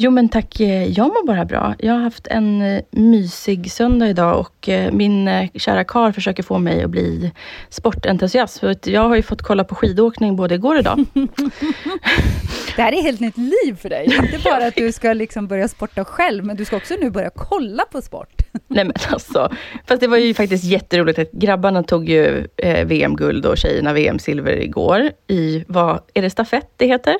Jo men tack, eh, jag mår bara bra. Jag har haft en eh, mysig söndag idag och eh, min kära kar försöker få mig att bli sportentusiast. För jag har ju fått kolla på skidåkning både igår och idag. Det här är helt nytt liv för dig. Inte bara att du ska liksom börja sporta själv, men du ska också nu börja kolla på sport. Nej men alltså, fast det var ju faktiskt jätteroligt att grabbarna tog ju VM-guld och tjejerna VM-silver igår i, vad är det stafett det heter?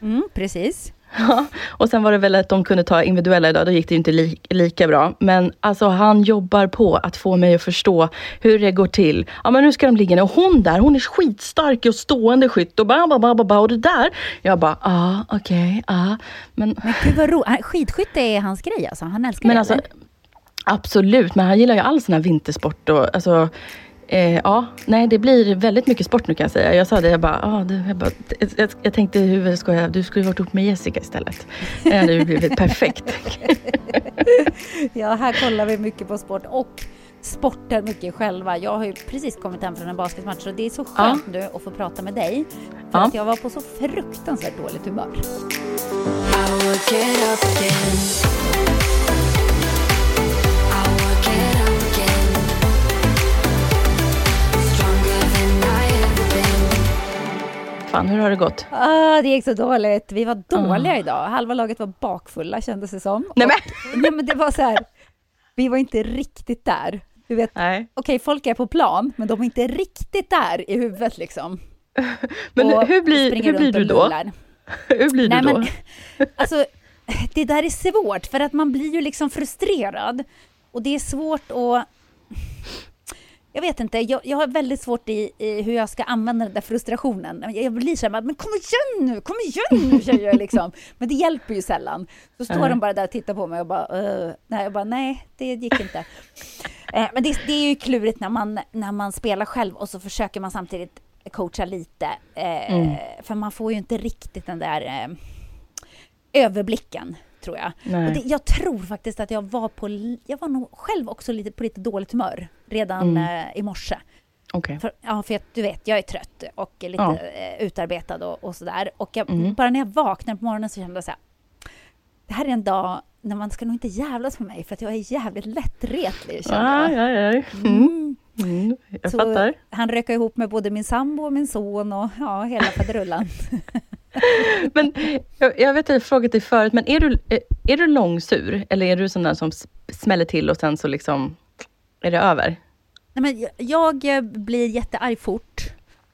Mm, precis. Ja, och sen var det väl att de kunde ta individuella idag, då gick det ju inte li lika bra. Men alltså han jobbar på att få mig att förstå hur det går till. Ja men nu ska de ligga ner och hon där, hon är skitstark och stående skytt och ba, ba, ba, ba, ba och det där. Jag bara, ja ah, okej, okay. Ah. Men, men gud vad roligt, skidskytte är hans grej alltså, han älskar men det alltså, eller? Absolut, men han gillar ju all sån här vintersport och alltså Eh, ja, nej det blir väldigt mycket sport nu kan jag säga. Jag sa det, jag bara, ah, det, jag, bara jag, jag tänkte hur ska jag, du skulle varit ihop med Jessica istället. Det hade ju blivit perfekt. ja, här kollar vi mycket på sport och sportar mycket själva. Jag har ju precis kommit hem från en basketmatch och det är så skönt ja. nu att få prata med dig. För ja. att jag var på så fruktansvärt dåligt humör. Fan, hur har det gått? Ah, det gick så dåligt. Vi var dåliga uh. idag. Halva laget var bakfulla kändes det som. Nej, men. Och, nej, men det var så här, vi var inte riktigt där. Du vet, okej, okay, folk är på plan, men de är inte riktigt där i huvudet liksom. men och hur blir, hur blir du då? hur blir nej, du då? Men, alltså, det där är svårt, för att man blir ju liksom frustrerad. Och det är svårt att jag vet inte, jag, jag har väldigt svårt i, i, hur jag ska använda den där frustrationen. Jag blir så här, men kom igen nu, kom igen nu tjejer liksom. Men det hjälper ju sällan. Så står mm. de bara där och tittar på mig och bara, uh, nej, jag bara, nej, det gick inte. eh, men det, det, är ju klurigt när man, när man spelar själv och så försöker man samtidigt coacha lite. Eh, mm. För man får ju inte riktigt den där eh, överblicken tror jag. Det, jag tror faktiskt att jag var på, jag var nog själv också lite, på lite dåligt humör redan mm. eh, i morse. Okay. För, ja, för jag, du vet, jag är trött och lite ja. eh, utarbetad och, och sådär. Och jag, mm. bara när jag vaknade på morgonen så kände jag så här, det här är en dag när man ska nog inte jävlas med mig för att jag är jävligt lättretlig. Ah, ja, ja. Mm. Mm, jag så fattar. Han rökade ihop med både min sambo och min son och ja, hela faderullan. men jag, jag vet att jag frågat dig förut, men är du, är du långsur? Eller är du sån där som smäller till och sen så liksom är det över? Nej, men jag, jag blir jättearg fort.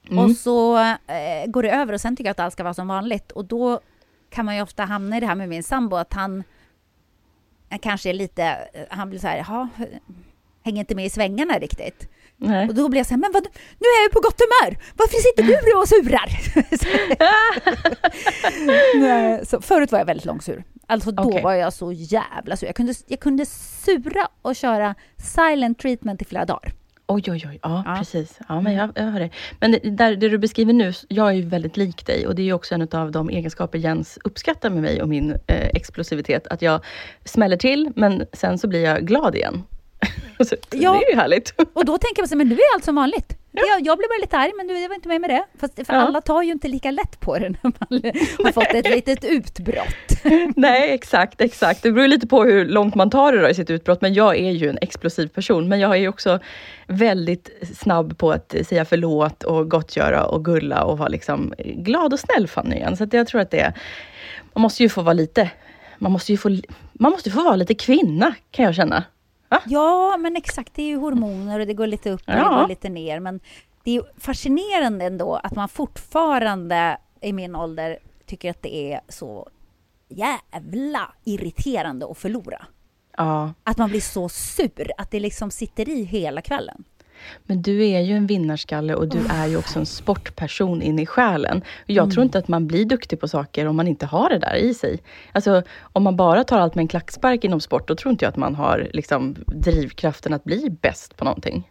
Mm. Och så eh, går det över och sen tycker jag att allt ska vara som vanligt. Och då kan man ju ofta hamna i det här med min sambo, att han kanske är lite, han blir så här, jaha, hänger inte med i svängarna riktigt. Nej. Och då blev jag så här, men vad, nu är jag på gott humör! Varför sitter du och surar? Nej, så förut var jag väldigt långsur. Alltså då okay. var jag så jävla sur. Jag kunde, jag kunde sura och köra silent treatment i flera dagar. Oj, oj, oj. Ja, ja. precis. Ja, men jag, jag hör det. Men det, där, det du beskriver nu, jag är ju väldigt lik dig och det är också en av de egenskaper Jens uppskattar med mig och min eh, explosivitet. Att jag smäller till, men sen så blir jag glad igen. Så Ja. Det är ju härligt. Och då tänker man sig, men nu är allt som vanligt. Jag, jag blev bara lite arg, men du, jag var inte med med det. Fast, för Ja. alla tar ju inte lika lätt på det när man har fått ett litet utbrott. Nej, exakt, exakt. Det beror lite på hur långt man tar det då i sitt utbrott, men jag är ju en explosiv person. Men jag är ju också väldigt snabb på att säga förlåt och gottgöra och gulla och vara liksom glad och snäll Fanny igen. Så jag tror att det är, man måste ju få vara lite, man måste ju få, man måste få vara lite kvinna, kan jag känna. Ja, men exakt, det är ju hormoner och det går lite upp och det Ja. går lite ner. Men det är fascinerande ändå att man fortfarande i min ålder tycker att det är så jävla irriterande att förlora. Ja, Att man blir så sur, att det liksom sitter i hela kvällen. Men du är ju en vinnarskalle och du är ju också en sportperson in i själen. Jag tror inte att man blir duktig på saker om man inte har det där i sig. Alltså, om man bara tar allt med en klackspark inom sport, då tror inte jag att man har liksom, drivkraften att bli bäst på någonting.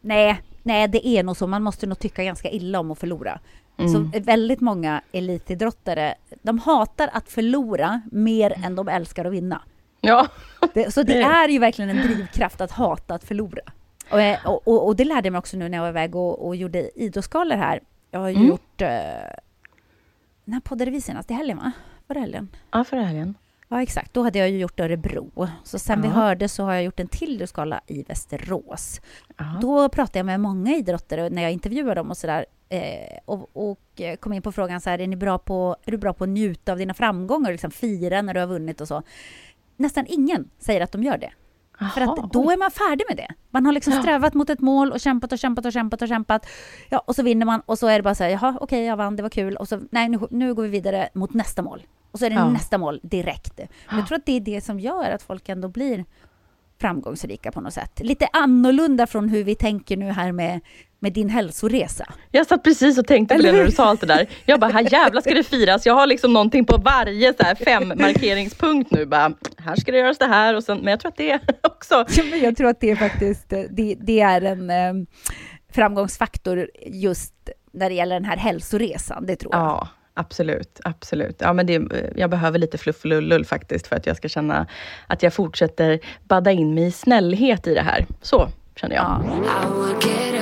Nej, nej, det är nog så. Man måste nog tycka ganska illa om att förlora. Mm. Så väldigt många elitidrottare, de hatar att förlora mer än de älskar att vinna. Ja, Det, så det Det- är ju verkligen en drivkraft att hata att förlora. Och, eh, och, och, och det lärde jag mig också nu när jag var iväg och, och gjorde idrottsgalor här. Jag har ju Mm. gjort... Eh, när poddade vi senast? I helgen, va? Det helgen? ja för helgen. Ja, exakt. Då hade jag ju gjort Örebro. Så sen vi Ja. hörde så har jag gjort en till idrottsgala i Västerås. Ja. Då pratade jag med många idrottare när jag intervjuade dem och sådär. Eh, och, och eh, kom in på frågan så här, är, ni bra på, är du bra på att njuta av dina framgångar och liksom fira när du har vunnit och så? Nästan ingen säger att de gör det. För Jaha, att då är man färdig med det. Man har liksom strävat mot ett mål och kämpat och kämpat och kämpat och kämpat. Ja, och så vinner man och så är det bara så här, jaha, okej, jag vann, det var kul. Och så, nej, nu, nu går vi vidare mot nästa mål. Och så är det Ja. nästa mål direkt. Jag tror att det är det som gör att folk ändå blir framgångsrika på något sätt. Lite annorlunda från hur vi tänker nu här med, med din hälsoresa. Jag satt precis och tänkte på det när du sa allt det där. Jag bara, här jävlar ska det firas. Jag har liksom någonting på varje så här fem markeringspunkt nu. Bara, här ska det göras det här. Och sen, men jag tror att det är också... Ja, men jag tror att det är faktiskt eh, det, det är en eh, framgångsfaktor just när det gäller den här hälsoresan. Det tror jag. Ja, absolut. absolut. Ja, men det, jag behöver lite fluff och lullull faktiskt för att jag ska känna att jag fortsätter badda in mig i snällhet i det här. Så känner jag. Ja.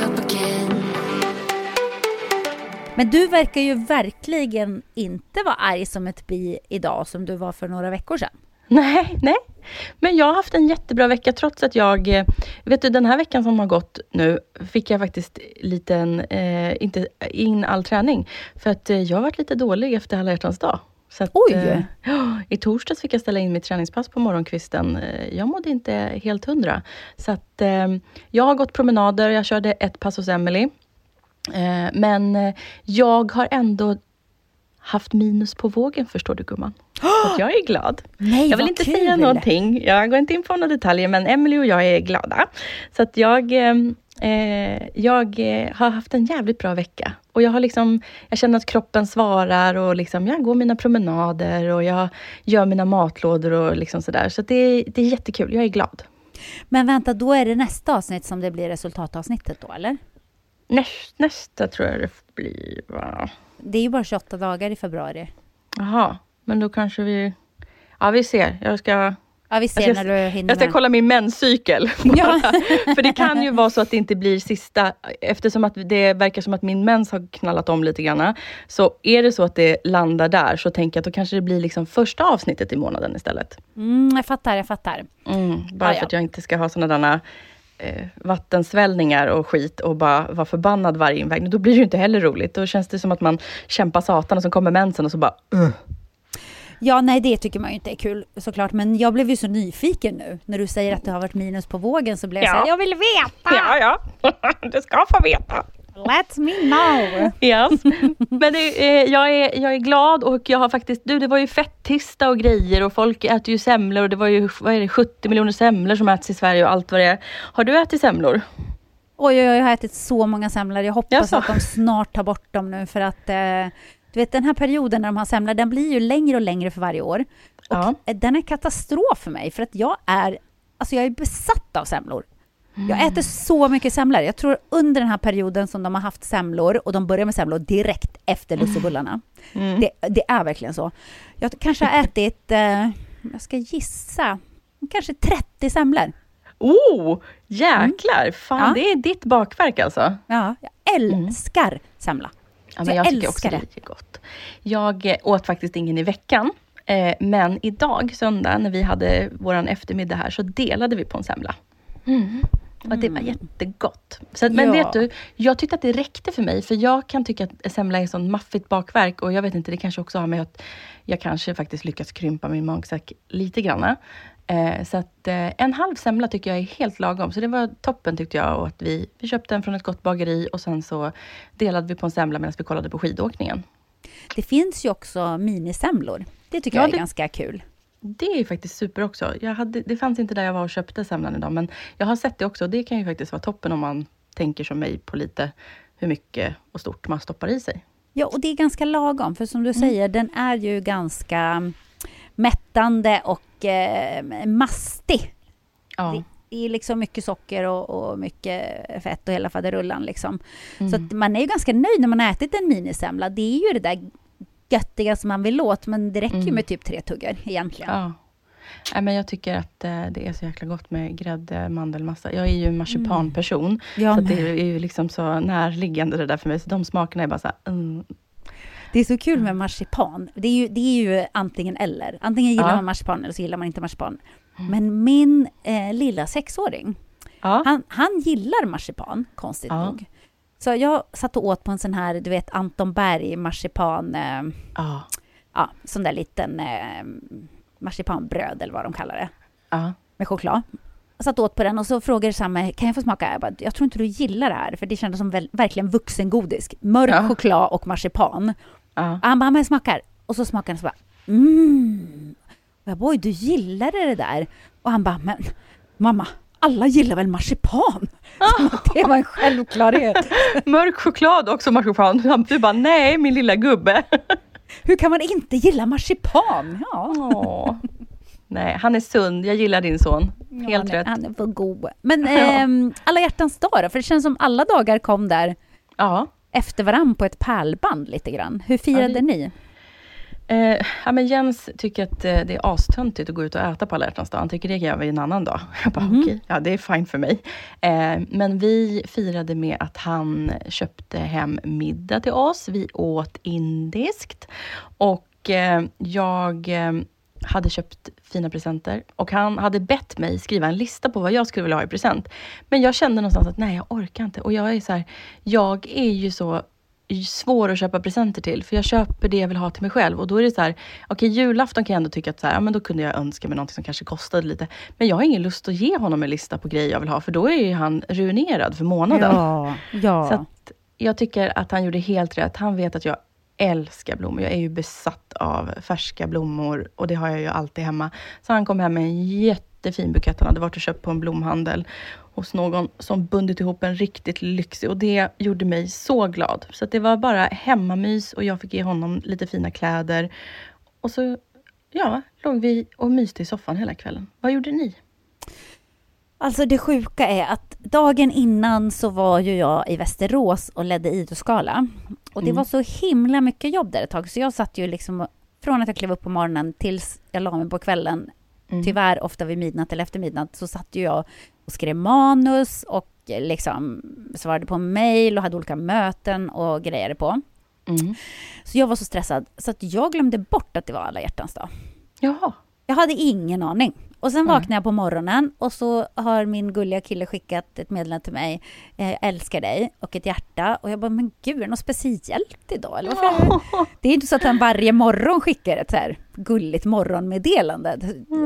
Men du verkar ju verkligen inte vara arg som ett bi idag som du var för några veckor sedan. Nej, nej. Men jag har haft en jättebra vecka trots att jag, eh, vet du den här veckan som har gått nu fick jag faktiskt liten, eh, inte in all träning. För att eh, jag har varit lite dålig efter alla hjärtans dag. Så att, Oj! Eh, I torsdags fick jag ställa in mitt träningspass på morgonkvisten. Eh, Jag mådde inte helt hundra. Så att eh, jag har gått promenader, jag körde ett pass hos Emily. Eh, men eh, jag har ändå haft minus på vågen förstår du gumman. Så jag är glad. Nej, Jag vill inte kul. säga någonting. Jag går inte in på några detaljer, men Emily och jag är glada. Så att jag, eh, eh, jag eh, har haft en jävligt bra vecka. Och jag har liksom, jag känner att kroppen svarar och liksom, jag går mina promenader och jag gör mina matlådor och liksom sådär. Så det, det är jättekul. Jag är glad. Men vänta, då är det nästa avsnitt som det blir resultatavsnittet då, eller? Näst, nästa tror jag det blir, va? Det är ju bara 28 dagar i februari. Jaha, men då kanske vi... Ja, vi ser. Jag ska Ja, vi ser Jag ska- när du hinner Jag ska kolla min menscykel. Ja. För det kan ju vara så att det inte blir sista, eftersom att det verkar som att min mens har knallat om lite grann. Så är det så att det landar där, så tänker jag att då kanske det blir liksom första avsnittet i månaden istället. Mm, jag fattar, jag fattar. Mm, bara ja. för att jag inte ska ha sådana eh, vattensvällningar och skit och bara vara förbannad varje invägning. Då blir det ju inte heller roligt. Då känns det som att man kämpar satan och så kommer mensen och så bara... Uh. Ja, nej, det tycker man ju inte är kul såklart. Men jag blev ju så nyfiken nu. När du säger att det har varit minus på vågen så blev jag Ja. så här, jag vill veta! Ja, ja. du ska få veta. Let me know! Yes. Men det, eh, jag, är, jag är glad och jag har faktiskt, du det var ju fettisdag och grejer och folk äter ju semlor och det var ju vad är det, 70 miljoner semlor som äts i Sverige och allt vad det är. Har du ätit semlor? Oj, oj, oj, jag har ätit så många semlor. Jag hoppas Jaså? att de snart tar bort dem nu för att eh, du vet den här perioden när de har semlor, den blir ju längre och längre för varje år. Och Ja. eh, den är katastrof för mig för att jag är, alltså jag är besatt av semlor. Jag Mm. äter så mycket semlor. Jag tror under den här perioden som de har haft semlor och de börjar med semlor direkt efter lussebullarna. Mm. Det, det är verkligen så. Jag kanske har ätit, eh, jag ska gissa, kanske 30 semlor. Oh, jäklar! Fan, Ja. det är ditt bakverk alltså? Ja, jag älskar semla. Ja, men jag, tycker också älskar det är gott. Jag eh, åt faktiskt ingen i veckan. Eh, men idag, söndag, när vi hade vår eftermiddag här, så delade vi på en semla. Och det var jättegott. Så, men Mm. Ja. vet du, jag tyckte att det räckte för mig, för jag kan tycka att semla är sånt maffigt bakverk och jag vet inte, det kanske också har med att jag kanske faktiskt lyckats krympa min magsäck lite grann. Eh, så att eh, en halv semla tycker jag är helt lagom. Så det var toppen tyckte jag. Och att vi, vi köpte den från ett gott bageri och sen så delade vi på en semla medan vi kollade på skidåkningen. Det finns ju också minisemlor. Det tycker Ja, jag är det- ganska kul. Det är faktiskt super också. Jag hade, det fanns inte där jag var och köpte semlan idag, men jag har sett det också. Det kan ju faktiskt vara toppen om man tänker som mig på lite hur mycket och stort man stoppar i sig. Ja, och det är ganska lagom, för som du säger, den är ju ganska mättande och eh, mastig. Ja. Det, det är liksom mycket socker och, och mycket fett och hela faderullan. Liksom. Så Mm. att man är ju ganska nöjd när man har ätit en minisemla. Det är ju det där göttiga som man vill åt, men det räcker ju Mm. med typ tre tuggor egentligen. Ja. Nej, men jag tycker att eh, det är så jäkla gott med grädde, mandelmassa. Jag är ju en marsipanperson, Ja, så det är ju liksom så närliggande det där för mig. Så de smakerna är bara så här, mm. Det är så kul med marsipan. Det är ju, det är ju antingen eller. Antingen gillar Ja. man marsipan eller så gillar man inte marsipan. Men min eh, lilla sexåring, Ja. han, han gillar marsipan, konstigt nog. Så jag satt och åt på en sån här, du vet, Anton Berg marsipan, eh, Ja. ja, sån där liten eh, marsipanbröd eller vad de kallar det, Ja. med choklad. Jag satt och åt på den och så frågade Samme, kan jag få smaka? Jag, bara, jag tror inte du gillar det här, för det kändes som väl, verkligen vuxengodis. Mörk Ja. choklad och marsipan. Och han bara, men smakar. Och så smakar han så bara, mm. Och jag bara, oj, du gillade det där. Och han bara, men mamma, alla gillar väl marsipan? Att det var en självklarhet. Mörk choklad också marsipan. Du bara, nej min lilla gubbe. Hur kan man inte gilla marsipan? Ja, Åh. Nej, han är sund. Jag gillar din son. Helt han, är, rätt. han är för god. Men Ja. ehm, alla hjärtans dag? För det känns som alla dagar kom där Ja. efter varann på ett pärlband lite grann. Hur firade Ja, det- ni? Eh, ja, men Jens tycker att eh, det är astöntigt att gå ut och äta på alla hjärtans dag. Han tycker det gör vi en annan dag. Jag bara, Mhm. okej, ja det är fine för mig. Eh, men vi firade med att han köpte hem middag till oss. Vi åt indiskt. Och eh, jag eh, hade köpt fina presenter. Och han hade bett mig skriva en lista på vad jag skulle vilja ha i present. Men jag kände någonstans att nej, jag orkar inte. Och jag är så här, jag är ju så svår att köpa presenter till, för jag köper det jag vill ha till mig själv. Och då är det så här, okej julafton kan jag ändå tycka att så här, ja, men då kunde jag önska mig något som kanske kostade lite. Men jag har ingen lust att ge honom en lista på grejer jag vill ha, för då är han ruinerad för månaden. Ja, ja. Så att jag tycker att han gjorde helt rätt. Han vet att jag älskar blommor. Jag är ju besatt av färska blommor och det har jag ju alltid hemma. Så han kom hem med en jättefin bukett han hade varit och köpt på en blomhandel hos någon som bundit ihop en riktigt lyxig och det gjorde mig så glad. Så det var bara hemmamys och jag fick ge honom lite fina kläder. Och så ja, låg vi och myste i soffan hela kvällen. Vad gjorde ni? Alltså det sjuka är att dagen innan så var ju jag i Västerås och ledde idrottsgala. Och det Mm. var så himla mycket jobb där ett tag, så jag satt ju liksom från att jag klev upp på morgonen tills jag la mig på kvällen, Mm. tyvärr ofta vid midnatt eller efter midnatt, så satt ju jag och skrev manus och liksom svarade på mejl och hade olika möten och grejade på. Mm. Så jag var så stressad så att jag glömde bort att det var alla hjärtans dag. Jaha. Jag hade ingen aning. Och sen Nej. vaknade jag på morgonen och så har min gulliga kille skickat ett meddelande till mig. eh, Jag älskar dig och ett hjärta. Och jag bara, men gud, är det något speciellt idag? Eller varför? Det är inte så att han varje morgon skickar ett så här gulligt morgonmeddelande.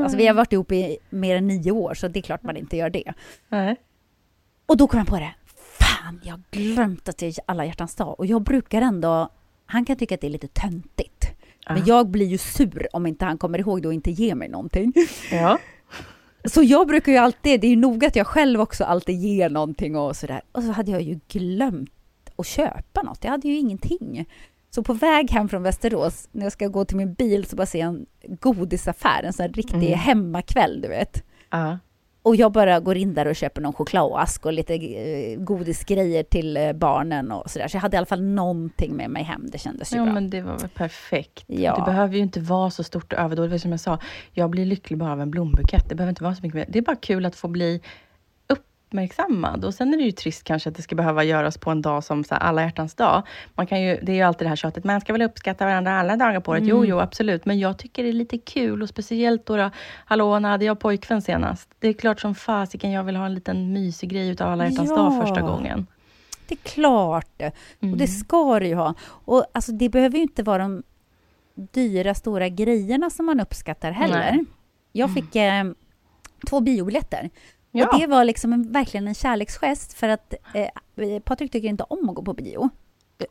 Alltså vi har varit ihop i mer än nio år så det är klart man inte gör det. Nej. Och då kom jag på det. Fan, jag har glömt att det är alla hjärtans dag. Och jag brukar ändå... Han kan tycka att det är lite töntigt. Men Ja. jag blir ju sur om inte han kommer ihåg det och inte ger mig någonting. Ja. Så jag brukar ju alltid, det är ju noga att jag själv också alltid ger någonting och sådär. Och så hade jag ju glömt att köpa något. Jag hade ju ingenting. Så på väg hem från Västerås, när jag ska gå till min bil, så bara ser jag en godisaffär, en sån här riktig Mm. hemmakväll, du vet. Ja. Och jag bara går in där och köper någon chokladask och lite eh, godisgrejer till eh, barnen och sådär. Så jag hade i alla fall någonting med mig hem. Det kändes ju Ja, bra. men det var väl perfekt. Ja. Det behöver ju inte vara så stort och överdådigt. Som jag sa, jag blir lycklig bara av en blombukett. Det behöver inte vara så mycket mer. Det är bara kul att få bli uppmärksammad. Och sen är det ju trist kanske att det ska behöva göras på en dag som så här, alla hjärtans dag. Man kan ju, det är ju alltid det här tjatet, man ska väl uppskatta varandra alla dagar på året. Jo, jo, absolut. Men jag tycker det är lite kul och speciellt då, då hallå, när hade jag pojkvän senast? Det är klart som fasiken jag vill ha en liten mysig grej utav alla hjärtans Ja. dag första gången. Det är klart. Och Mm. det ska det ju ha. Och alltså, det behöver ju inte vara de dyra, stora grejerna som man uppskattar heller. Nej. Jag fick eh, två biobiljetter. Ja. Och det var liksom en, verkligen en kärleksgest för att eh, Patrik tycker inte om att gå på bio.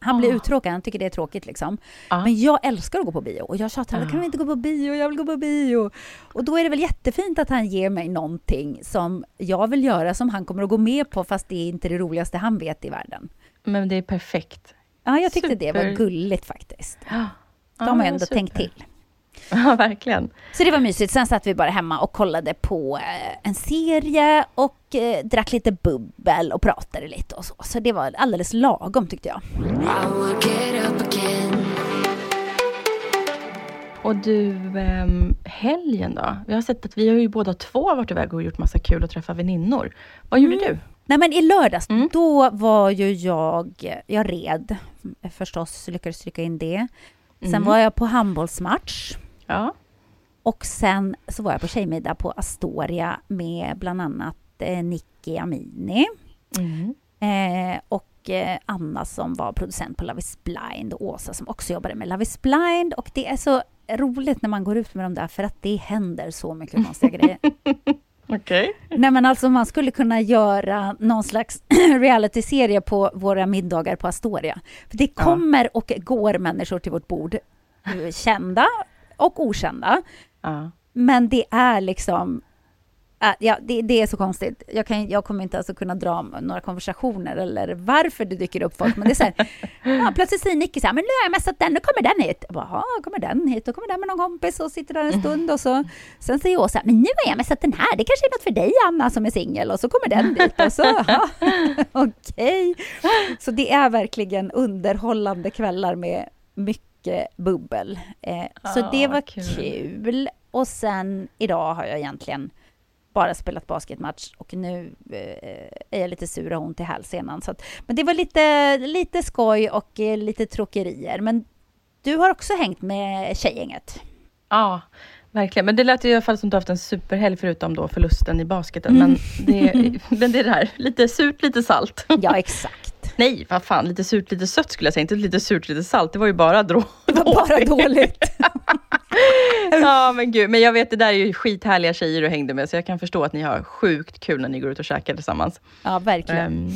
Han blir Ah. uttråkad, han tycker det är tråkigt liksom. Ja. Men jag älskar att gå på bio och jag tjatar, Ah. kan vi inte gå på bio, jag vill gå på bio. Och då är det väl jättefint att han ger mig någonting som jag vill göra, som han kommer att gå med på, fast det är inte det roligaste han vet i världen. Men det är perfekt. Ja, jag tyckte det var Super. gulligt faktiskt. Ja, De har ändå super. tänkt till. Ja, verkligen. Så det var mysigt. Sen satt vi bara hemma och kollade på eh, en serie och eh, drack lite bubbel och pratade lite och så. Så det var alldeles lagom tyckte jag. Och du, ehm, helgen då? Vi har sett att vi har ju båda två varit iväg och gjort massa kul och träffat väninnor. Vad gjorde du? Nej men i lördags, Mm. då var ju jag, jag red förstås, lyckades trycka in det. Sen Mm. var jag på handbollsmatch Ja. och sen så var jag på tjejmiddag på Astoria med bland annat eh, Nicky Amini Mm. eh, och eh, Anna som var producent på Love is blind och Åsa som också jobbade med Love is blind och det är så roligt när man går ut med dem där för att det händer så mycket konstiga grejer. Okej. Nej men alltså man skulle kunna göra någon slags realityserie på våra middagar på Astoria. För det Ja. kommer och går människor till vårt bord, eh, kända och okända. Ja. Men det är liksom... äh, ja, det, det är så konstigt. Jag, kan, jag kommer inte alltså kunna dra några konversationer eller varför det dyker upp folk. Men det är så här, ja, plötsligt säger Nicky så här, men nu har jag messat den, nu kommer den hit. Jag bara, "Jaha, kommer den hit? Då kommer den med någon kompis och sitter där en stund och så. Sen säger Åsa, men nu har jag messat den här, det kanske är något för dig Anna som är singel. Och så kommer den dit och så, ja, okej. Så det är verkligen underhållande kvällar med mycket bubbel. Eh, så Ah, det var kul. kul. Och sen idag har jag egentligen bara spelat basketmatch och nu eh, är jag lite sur och ont i hälsenan. Så att, men det var lite, lite skoj och eh, lite tråkerier. Men du har också hängt med tjejgänget. ja, verkligen. Men det lät i alla fall som du haft en superhelg förutom då förlusten i basketen. Men, det, men det är det här, lite surt, lite salt. Ja, exakt. Nej, vad fan, lite surt, lite sött skulle jag säga. Inte lite surt, lite salt. Det var ju bara drå. Det var bara dåligt. Ja men gud, men jag vet det där är ju skithärliga tjejer du hängde med så jag kan förstå att ni har sjukt kul när ni går ut och käkar tillsammans. Ja, verkligen. Um,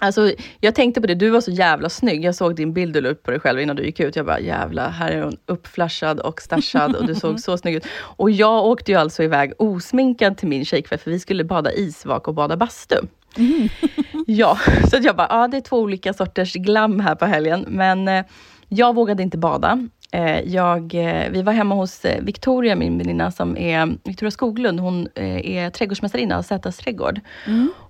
alltså jag tänkte på det, du var så jävla snygg. Jag såg din bild du la upp på dig själv innan du gick ut. Jag bara jävla, här är hon uppflashad och stashad och du såg så snygg ut. Och jag åkte ju alltså iväg osminkad till min tjejkväll för vi skulle bada isvak och bada bastu. Ja, så jag bara, ja det är två olika sorters glam här på helgen. Men eh, jag vågade inte bada. Eh, jag, eh, vi var hemma hos Victoria, min väninna som är Victoria Skoglund. Hon är trädgårdsmästarinna av Zätas trädgård.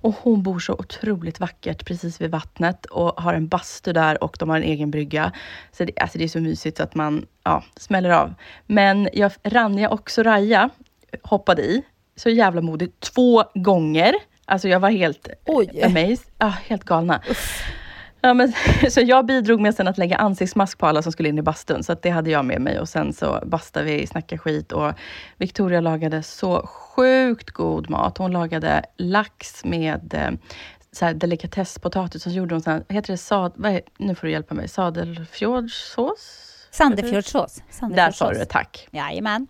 Och hon bor så otroligt vackert precis vid vattnet och har en bastu där och de har en egen brygga. Så det, alltså det är så mysigt så att man ja, smäller av. Men jag, Ranja och Soraya hoppade i. Så jävla modigt. Två gånger. Alltså jag var helt Oj. amazed. Ja, helt galna. Ja, men, så jag bidrog med sen att lägga ansiktsmask på alla som skulle in i bastun. Så det hade jag med mig och sen så bastade vi, snackade skit och Victoria lagade så sjukt god mat. Hon lagade lax med eh, så här delikatesspotatis. Så gjorde hon så här, heter det sad, vad nu får du hjälpa mig, sadelfjordsås? Sandefjordsås. Där sa du det, tack. Jajamän.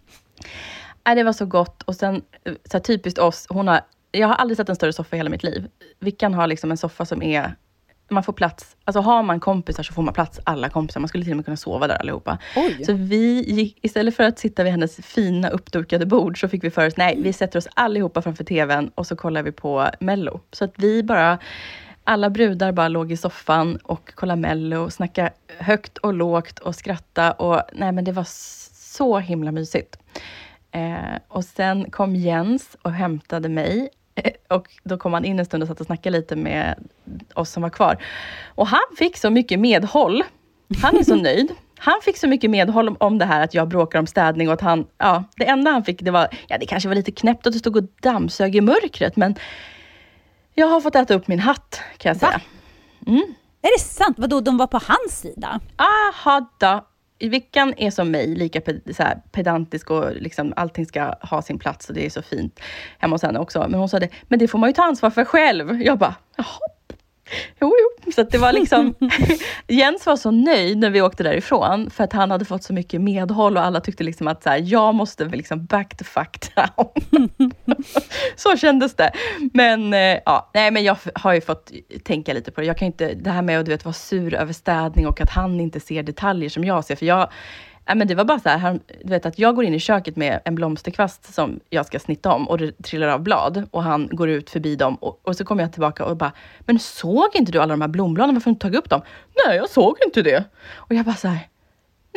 Nej, det var så gott. Och sen, eh, så här, typiskt oss, hon har, jag har aldrig sett en större soffa i hela mitt liv. Vickan har liksom en soffa som är, man får plats, alltså har man kompisar så får man plats alla kompisar. Man skulle till och med kunna sova där allihopa. Oj. Så vi gick, istället för att sitta vid hennes fina uppdukade bord, så fick vi för oss, nej, vi sätter oss allihopa framför TVn och så kollar vi på Mello. Så att vi bara, alla brudar bara låg i soffan och kollade Mello, snacka högt och lågt och skratta och nej men det var så himla mysigt. Eh, och sen kom Jens och hämtade mig Och då kom han in en stund och satt och snackade lite med oss som var kvar. Och han fick så mycket medhåll. Han är så nöjd. Han fick så mycket medhåll om- det här att jag bråkar om städning och att han, ja, det enda han fick det var, ja det kanske var lite knäppt att det stod och dammsög i mörkret, men jag har fått äta upp min hatt kan jag Va? säga. Är det sant? Vadå, de var på hans sida? Aha Vickan är som mig, lika så här, pedantisk och liksom, allting ska ha sin plats och det är så fint hemma hos henne också. Men hon sa det, men det får man ju ta ansvar för själv. Jag bara, jaha. Jo, jo. Så det var liksom, Jens var så nöjd när vi åkte därifrån, för att han hade fått så mycket medhåll och alla tyckte liksom att så här, jag måste liksom back the fuck down. så kändes det. Men eh, ja, nej men jag har ju fått tänka lite på det. Jag kan inte, det här med att du vet, vara sur över städning och att han inte ser detaljer som jag ser. För jag, ja, men det var bara så här, du vet att jag går in i köket med en blomsterkvast som jag ska snitta om och det trillar av blad och han går ut förbi dem och, och så kommer jag tillbaka och bara, men såg inte du alla de här blombladen? Varför har du inte tagit upp dem? Nej, jag såg inte det. Och jag bara så här,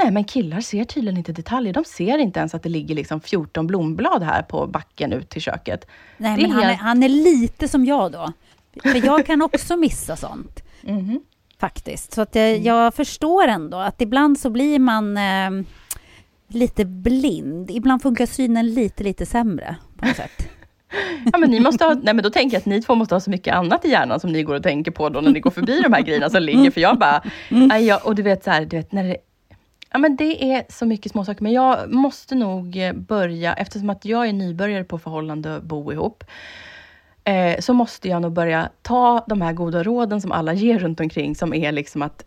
Nej, men killar ser tydligen inte detaljer. De ser inte ens att det ligger liksom 14 blomblad här på backen ut till köket. Nej, Det är men han är, han är lite som jag då. För jag kan också missa sånt. Mhm. Faktiskt. Så att eh, jag förstår ändå att ibland så blir man eh, lite blind. Ibland funkar synen lite, lite sämre på något sätt. Ja, men ni måste ha, nej, men då tänker jag att ni två måste ha så mycket annat i hjärnan som ni går och tänker på då när ni går förbi de här grejerna som ligger. För jag bara, nej, jag, och du vet så här, du vet när det, ja men det är så mycket småsaker. Men jag måste nog eh, börja, eftersom att jag är nybörjare på förhållande och bo ihop, eh, så måste jag nog börja ta de här goda råden som alla ger runt omkring, som är liksom att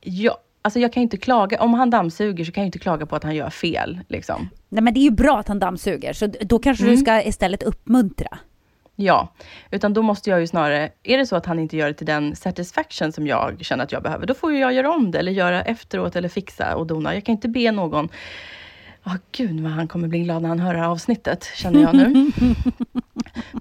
jag, alltså jag kan inte klaga, om han dammsuger så kan jag inte klaga på att han gör fel. Liksom. Nej, men det är ju bra att han dammsuger, så då kanske Mm. du ska istället uppmuntra. Ja, utan då måste jag ju snarare, är det så att han inte gör det till den satisfaction som jag känner att jag behöver, då får ju jag göra om det eller göra efteråt eller fixa och dona. Jag kan inte be någon, åh gud vad han kommer bli glad när han hör det här avsnittet, känner jag nu.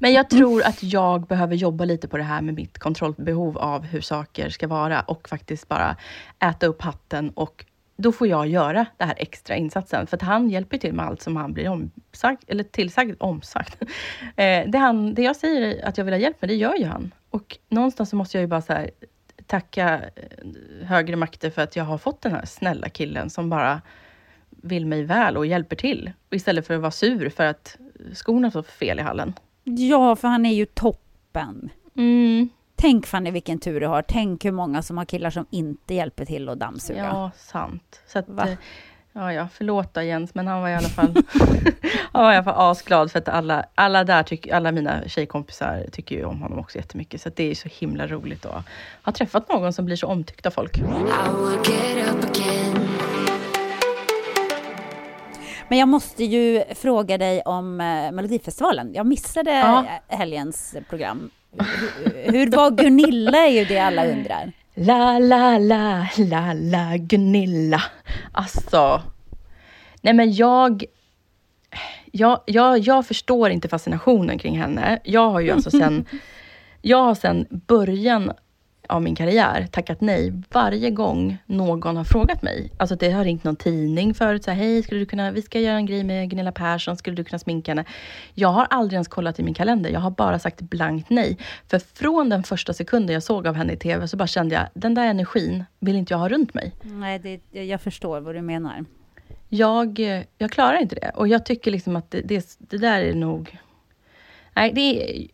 Men jag tror att jag behöver jobba lite på det här med mitt kontrollbehov av hur saker ska vara och faktiskt bara äta upp hatten och då får jag göra den här extra insatsen. För att han hjälper till med allt som han blir omsagt, eller tillsagd, omsagt. Eh, det, han, det jag säger att jag vill ha hjälp med, det gör ju han. Och någonstans så måste jag ju bara så här, tacka eh, högre makter för att jag har fått den här snälla killen som bara vill mig väl och hjälper till. Och istället för att vara sur för att skorna står fel i hallen. Ja, för han är ju toppen. Mm, Tänk Fanny vilken tur du har. Tänk hur många som har killar som inte hjälper till att dammsuga. ja, sant. Så att, Va? eh, ja, ja, förlåt då Jens, men han var i alla fall, han var i alla fall asglad för att alla, alla där, tycker, alla mina tjejkompisar tycker ju om honom också jättemycket. Så att det är så himla roligt att ha träffat någon som blir så omtyckt av folk. Men jag måste ju fråga dig om eh, Melodifestivalen. Jag missade Ja. helgens program. Hur, hur var Gunilla är ju det alla undrar. La, la, la, la, la, Gunilla. Alltså. Nej men jag, jag, jag, jag förstår inte fascinationen kring henne. Jag har ju alltså sen, jag har sen början av min karriär tackat nej varje gång någon har frågat mig. Alltså det har ringt någon tidning förut, så här, hej, skulle du kunna, vi ska göra en grej med Gunilla Persson, skulle du kunna sminka henne? Jag har aldrig ens kollat i min kalender, jag har bara sagt blankt nej. För från den första sekunden jag såg av henne i TV så bara kände jag, den där energin vill inte jag ha runt mig. Nej, det, jag förstår vad du menar. Jag, jag klarar inte det. Och jag tycker liksom att det, det, det där är nog... Nej, det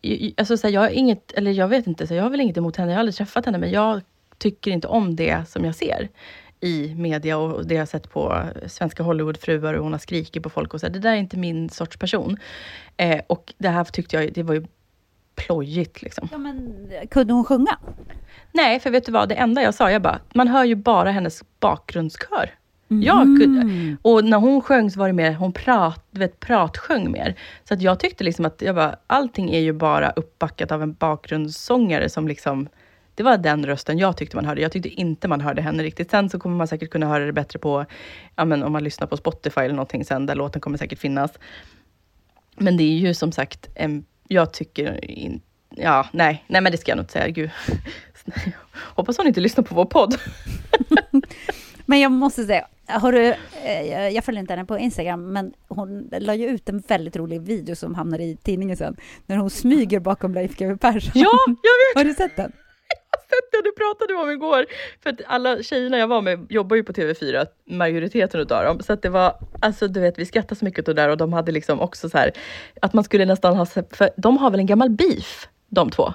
är... Alltså, så här, jag har inget, eller jag vet inte, så jag har väl inget emot henne. Jag har aldrig träffat henne, men jag tycker inte om det som jag ser i media och det jag har sett på svenska Hollywoodfruar och hon har skrikit på folk och så. här. Det där är inte min sorts person. Eh, och det här tyckte jag, det var ju plojigt liksom. Ja, men kunde hon sjunga? Nej, för vet du vad? Det enda jag sa, jag bara, man hör ju bara hennes bakgrundskör. Mm. Jag kunde, och när hon sjöng så var det mer, hon prat, vet, pratsjöng mer. Så att jag tyckte liksom att jag bara, allting är ju bara uppbackat av en bakgrundssångare som liksom, det var den rösten jag tyckte man hörde. Jag tyckte inte man hörde henne riktigt. Sen så kommer man säkert kunna höra det bättre på, ja men om man lyssnar på Spotify eller någonting sen, där låten kommer säkert finnas. Men det är ju som sagt, en, jag tycker inte, ja, nej, nej men det ska jag nog inte säga. Gud. Hoppas hon inte lyssnar på vår podd. Men jag måste säga, har du, eh, jag följer inte henne på Instagram, men hon la ju ut en väldigt rolig video som hamnar i tidningen sen, när hon smyger bakom Leif GW Persson. Ja, jag vet! Har du sett den? sett det, det pratade vi om igår. För att alla tjejerna jag var med jobbar ju på TV4, majoriteten utav dem. Så att det var, alltså du vet, vi skrattade så mycket åt det där och de hade liksom också så här, att man skulle nästan ha, för de har väl en gammal beef, de två?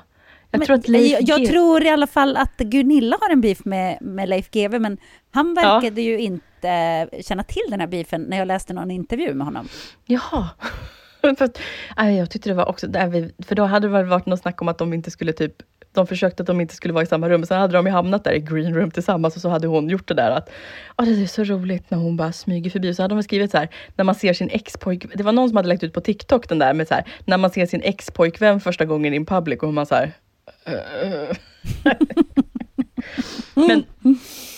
Jag Men tror att Leif jag, jag tror i alla fall att Gunilla har en beef med, med Leif GW, men han verkade ju inte känna till den här beefen när jag läste någon intervju med honom. Jaha. för att, äh, jag tyckte det var också, där vi, för då hade det väl varit något snack om att de inte skulle typ de försökte att de inte skulle vara i samma rum, sen hade de ju hamnat där i green room tillsammans och så hade hon gjort det där att oh, det är så roligt när hon bara smyger förbi. Så hade de skrivit så här, när man ser sin ex-pojkvän, det var någon som hade lagt ut på TikTok den där med så här, när man ser sin ex-pojkvän första gången in public och man så här, "Eh." men,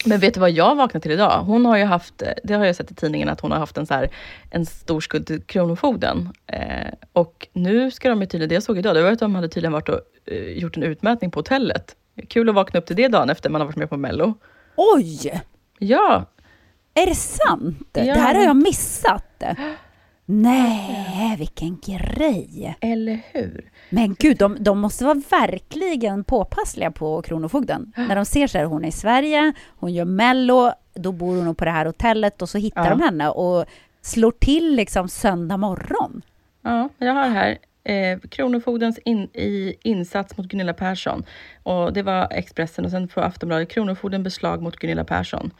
men vet du vad jag vaknade till idag? Hon har ju haft, det har jag sett i tidningen, att hon har haft en, så här, en stor skuld till Kronofogden. Eh, och nu ska de ju tydligen, det jag såg idag, det var att de hade tydligen varit och eh, gjort en utmätning på hotellet. Kul att vakna upp till det dagen efter man har varit med på Mello. Oj! Ja, Är det sant? Ja. Det här har jag missat. Nej, vilken grej! eller hur? Men gud, de, de måste vara verkligen påpassliga på Kronofogden. När de ser så här, hon är i Sverige, hon gör Mello, då bor hon på det här hotellet och så hittar Ja. de henne och slår till liksom söndag morgon. Ja, jag har här eh, Kronofogdens in, i, insats mot Gunilla Persson. Och det var Expressen och sen på Aftonbladet Kronofogden beslag mot Gunilla Persson.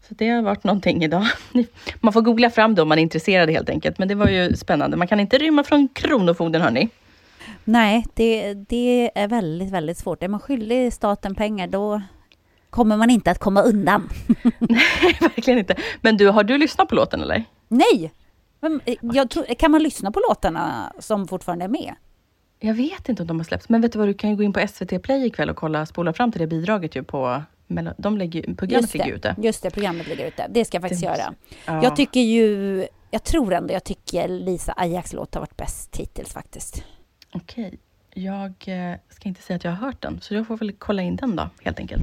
Så det har varit någonting idag. Man får googla fram det om man är intresserad helt enkelt. Men det var ju spännande. Man kan inte rymma från Kronofogden hörni. Nej, det, det är väldigt, väldigt svårt. Är man skyldig staten pengar, då kommer man inte att komma undan. Nej, verkligen inte. Men du, har du lyssnat på låten eller? Nej! Eh, tror, kan man lyssna på låtarna som fortfarande är med? Jag vet inte om de har släppts. Men vet du vad, du kan ju gå in på SVT Play ikväll och kolla, spola fram till det bidraget ju på De lägger, programmet Just ligger det, ute. just det, programmet ligger ute. Det ska jag faktiskt Det måste- göra. Ja. Jag tycker ju, jag tror ändå jag tycker Lisa Ajax låt har varit bäst hittills faktiskt. Okej. Jag eh, ska inte säga att jag har hört den, så jag får väl kolla in den då, helt enkelt.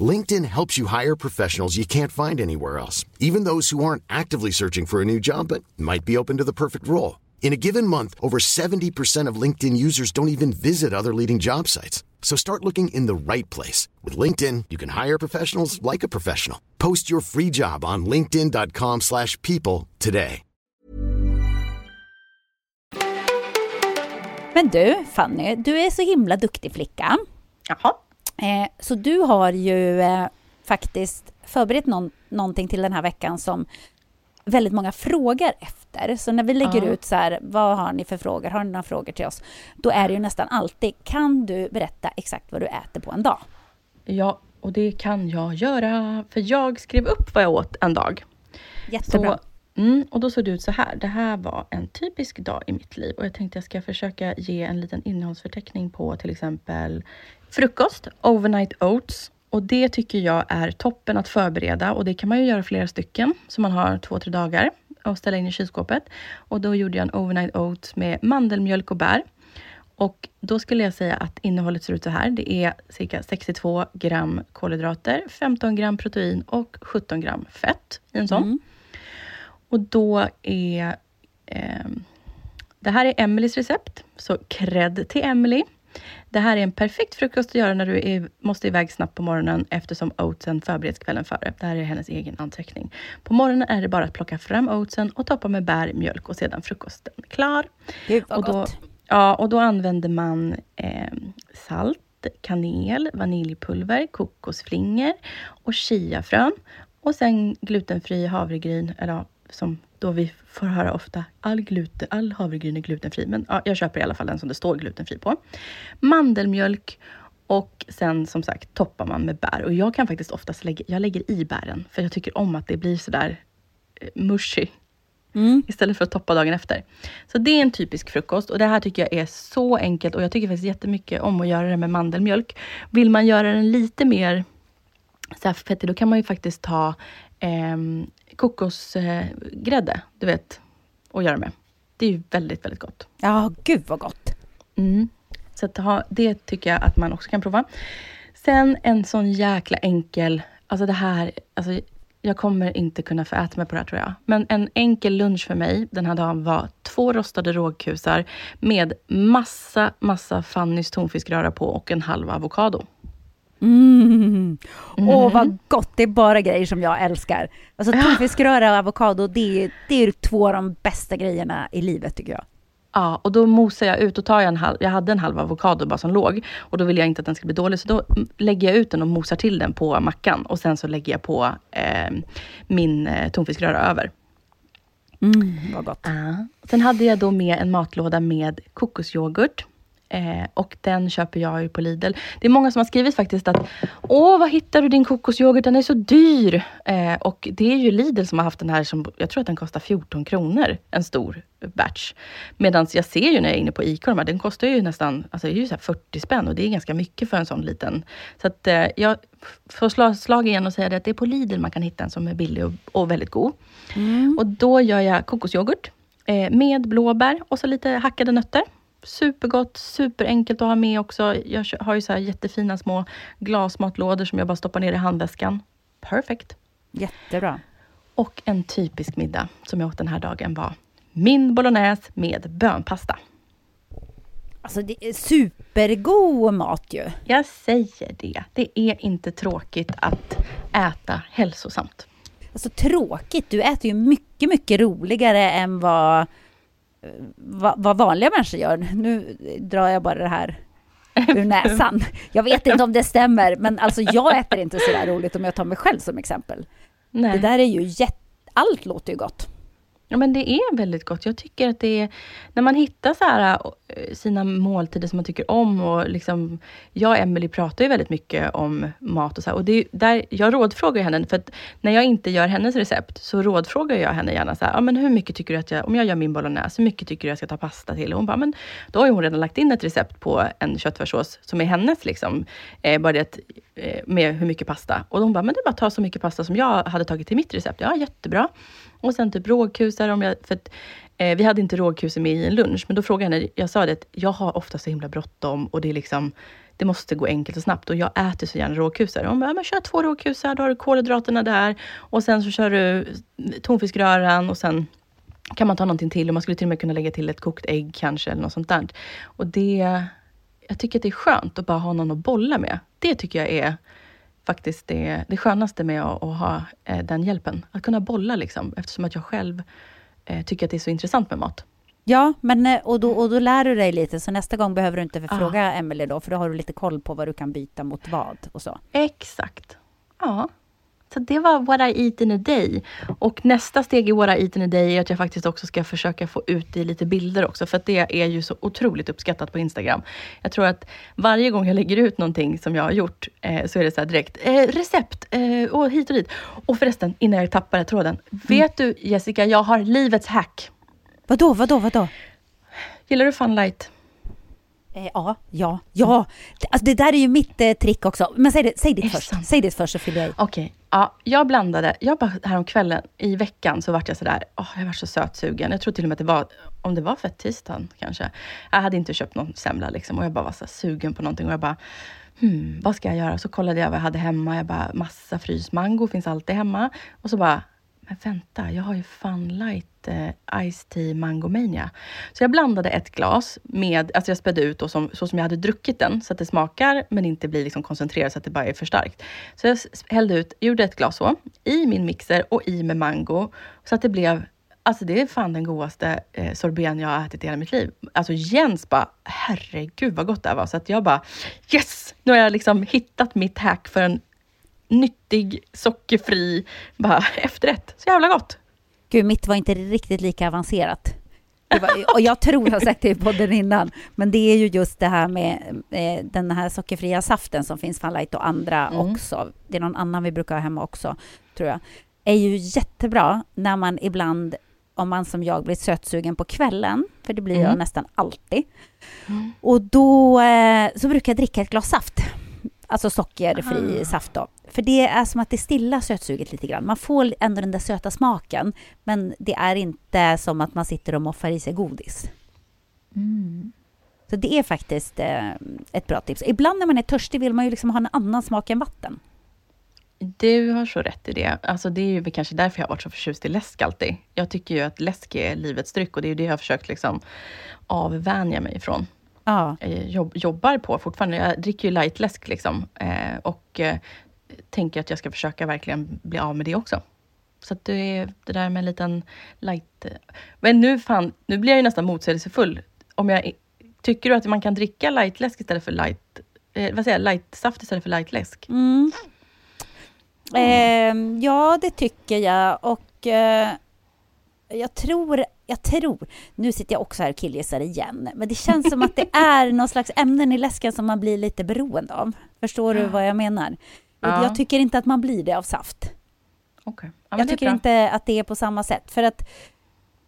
LinkedIn helps you hire professionals you can't find anywhere else, even those who aren't actively searching for a new job but might be open to the perfect role. In a given month, over 70% of LinkedIn users don't even visit other leading job sites. So start looking in the right place. With LinkedIn, you can hire professionals like a professional. Post your free job on linkedin.com/people slash people today. Men du, Fanny, du är så himla duktig flicka. Jaha. Eh, så du har ju eh, faktiskt förberett någon, någonting till den här veckan som väldigt många frågar efter. Så när vi lägger Ja. ut så här, vad har ni för frågor? Har ni några frågor till oss? Då är det ju nästan alltid, kan du berätta exakt vad du äter på en dag? Ja, och det kan jag göra. För jag skrev upp vad jag åt en dag. Jättebra. Så, mm, och då såg det ut så här. Det här var en typisk dag i mitt liv. Och jag tänkte jag ska försöka ge en liten innehållsförteckning på till exempel frukost, overnight oats. Och det tycker jag är toppen att förbereda. Och det kan man ju göra flera stycken. Så man har två, tre dagar och ställa in i kylskåpet. Och då gjorde jag en overnight oats med mandelmjölk och bär. Och då skulle jag säga att innehållet ser ut så här. Det är cirka 62 gram kolhydrater, 15 gram protein och 17 gram fett i en sån. Och då är... ehm, det här är Emelies recept, så cred till Emily. Det här är en perfekt frukost att göra när du är, måste iväg snabbt på morgonen eftersom oatsen förbereds kvällen före. Det här är hennes egen anteckning. På morgonen är det bara att plocka fram oatsen och toppa med bär, mjölk och sedan frukosten klar. Gud vad och då, gott. Ja, och då använder man eh, salt, kanel, vaniljpulver, kokosflingor och chiafrön. Och sen glutenfri havregryn, eller som då vi får höra ofta, all, gluten, all havregryn är glutenfri. Men ja, jag köper i alla fall den som det står glutenfri på. Mandelmjölk och sen som sagt toppar man med bär. Och jag kan faktiskt oftast lägga, jag lägger i bären, för jag tycker om att det blir sådär eh, mushy Mm. istället för att toppa dagen efter. Så det är en typisk frukost och det här tycker jag är så enkelt och jag tycker faktiskt jättemycket om att göra det med mandelmjölk. Vill man göra den lite mer fettig, då kan man ju faktiskt ta eh, kokosgrädde, du vet, och göra med. Det är ju väldigt, väldigt gott. Ja, gud vad gott. Mm. Så att ha, det tycker jag att man också kan prova. Sen en sån jäkla enkel, alltså det här, alltså jag kommer inte kunna få äta mig på det här tror jag. Men en enkel lunch för mig den här dagen var två rostade rågkusar med massa, massa Fannys tonfiskröra på och en halv avokado. Mm. Åh, vad gott! Det är bara grejer som jag älskar. Alltså tonfiskröra och avokado, det är, det är två av de bästa grejerna i livet tycker jag. Ja, och då mosar jag ut och tar jag en halv, jag hade en halv avokado bara som låg och då ville jag inte att den skulle bli dålig så då mm, lägger jag ut den och mosar till den på mackan och sen så lägger jag på eh, min eh, tonfiskröra över. Mm, vad gott. Ja. Sen hade jag då med en matlåda med kokosyoghurt. Eh, och den köper jag ju på Lidl. Det är många som har skrivit faktiskt att Åh, var hittar du din kokosyoghurt? Den är så dyr. Eh, och det är ju Lidl som har haft den här som, jag tror att den kostar 14 kronor, en stor batch. Medan jag ser ju när jag är inne på Ica, de här, den kostar ju nästan, alltså det är ju så här 40 spänn och det är ganska mycket för en sån liten. Så att eh, jag får slå slag igen och säga det att det är på Lidl man kan hitta en som är billig och, och väldigt god. Och då gör jag kokosyoghurt eh, med blåbär och så lite hackade nötter. Supergott, superenkelt att ha med också. Jag har ju så här jättefina små glasmatlådor som jag bara stoppar ner i handväskan. Perfect. Jättebra. Och en typisk middag som jag åt den här dagen var min bolognese med bönpasta. Alltså det är supergod mat ju. Jag säger det. Det är inte tråkigt att äta hälsosamt. Alltså tråkigt, du äter ju mycket, mycket roligare än vad, vad, vad vanliga människor gör. Nu drar jag bara det här ur näsan. Jag vet inte om det stämmer, men alltså jag äter inte så där roligt om jag tar mig själv som exempel. Nej. Det där är ju jätte... Allt låter ju gott. Ja, men det är väldigt gott. Jag tycker att det är, när man hittar så här, eh, sina måltider som man tycker om och liksom, jag och Emelie pratar ju väldigt mycket om mat och så här, och det är, där, jag rådfrågar henne, för att när jag inte gör hennes recept så rådfrågar jag henne gärna så här, ja, men hur mycket tycker du att jag, om jag gör min bolognese, hur mycket tycker du jag ska ta pasta till? Och hon bara, men då har ju hon redan lagt in ett recept på en köttfärssås som är hennes liksom, eh, bara det att, Eh, med hur mycket pasta. Och hon bara, men det är bara att ta så mycket pasta som jag hade tagit till mitt recept. Ja, jättebra. Och sen typ rågkusar, om jag, för att, eh, vi hade inte rågkusar med i en lunch, men då frågade jag henne, jag sa det att jag har ofta så himla bråttom och det är liksom, det måste gå enkelt och snabbt och jag äter så gärna rågkusar. Hon bara, men kör två rågkusar, då har du kolhydraterna där och sen så kör du tonfiskröran och sen kan man ta någonting till och man skulle till och med kunna lägga till ett kokt ägg kanske eller något sånt där. Och det, jag tycker att det är skönt att bara ha någon att bolla med. Det tycker jag är faktiskt det, det skönaste med att, att ha eh, den hjälpen. Att kunna bolla liksom, eftersom att jag själv eh, tycker att det är så intressant med mat. Ja, men, eh, och, då, och då lär du dig lite, så nästa gång behöver du inte Ah. fråga Emelie då, för då har du lite koll på vad du kan byta mot vad och så. Exakt. Ja. Så det var what I eat in a day. Och nästa steg i what I eat in a day är att jag faktiskt också ska försöka få ut det i lite bilder också. För det är ju så otroligt uppskattat på Instagram. Jag tror att varje gång jag lägger ut någonting som jag har gjort eh, så är det så här direkt, eh, recept, eh, och hit och dit. Och förresten, innan jag tappar tråden. Vet du Jessica, jag har livets hack. Vadå, vadå, vadå? Gillar du Funlight? Eh, ja, ja, ja. Det, alltså, det där är ju mitt eh, trick också. Men säg, det, säg ditt det först. sant? Säg ditt först så fyller jag i. Okej, ja, jag blandade. Jag bara häromkvällen, i veckan, så vart jag sådär, åh, jag var så sötsugen. Jag tror till och med att det var, om det var för tisdagen kanske. Jag hade inte köpt någon semla liksom och jag bara var så sugen på någonting och jag bara, hmm, vad ska jag göra? Så kollade jag vad jag hade hemma. Jag bara, massa frysmango finns alltid hemma. Och så bara, men vänta, jag har ju Funlight eh, Ice Tea Mango Mania. Så jag blandade ett glas med, alltså jag spädde ut då som, så som jag hade druckit den, så att det smakar men inte blir liksom koncentrerat så att det bara är för starkt. Så jag hällde ut, gjorde ett glas så, i min mixer och i med mango. Så att det blev, alltså det är fan den godaste eh, sorbeten jag har ätit i hela mitt liv. Alltså Jens bara, herregud vad gott det här var. Så att jag bara, yes! Nu har jag liksom hittat mitt hack för en nyttig, sockerfri bara efterrätt. Så jävla gott! Gud, mitt var inte riktigt lika avancerat. Var, och jag tror jag har sagt det i podden innan, men det är ju just det här med eh, den här sockerfria saften som finns Funlight och andra Mm. också. Det är någon annan vi brukar ha hemma också, tror jag. Är ju jättebra när man ibland, om man som jag blir sötsugen på kvällen, för det blir jag Mm. nästan alltid. Och då eh, så brukar jag dricka ett glas saft. Alltså sockerfri Ah. saft då. För det är som att det stillar sötsuget lite grann. Man får ändå den där söta smaken, men det är inte som att man sitter och moffar i sig godis. Så det är faktiskt eh, ett bra tips. Ibland när man är törstig vill man ju liksom ha en annan smak än vatten. Du har så rätt i det. Alltså det är ju kanske därför jag har varit så förtjust i läsk alltid. Jag tycker ju att läsk är livets dryck och det är ju det jag har försökt liksom avvänja mig ifrån. Ja, Jag jobb, jobbar på fortfarande. Jag dricker ju lightläsk liksom. Eh, och eh, tänker att jag ska försöka verkligen bli av med det också. Så att det, är det där med en liten light... Men nu fan, nu blir jag ju nästan motsägelsefull. Om jag, tycker du att man kan dricka lightläsk istället för light... Eh, vad säger jag? Lightsaft istället för lightläsk? mm. eh, ja det tycker jag. Och eh, jag tror, jag tror, nu sitter jag också här och killgissar igen, men det känns som att det är någon slags ämnen i läsken som man blir lite beroende av. Förstår du vad jag menar? Ja. Jag tycker inte att man blir det av saft. Okej. Ja, jag tycker inte att det är på samma sätt. För att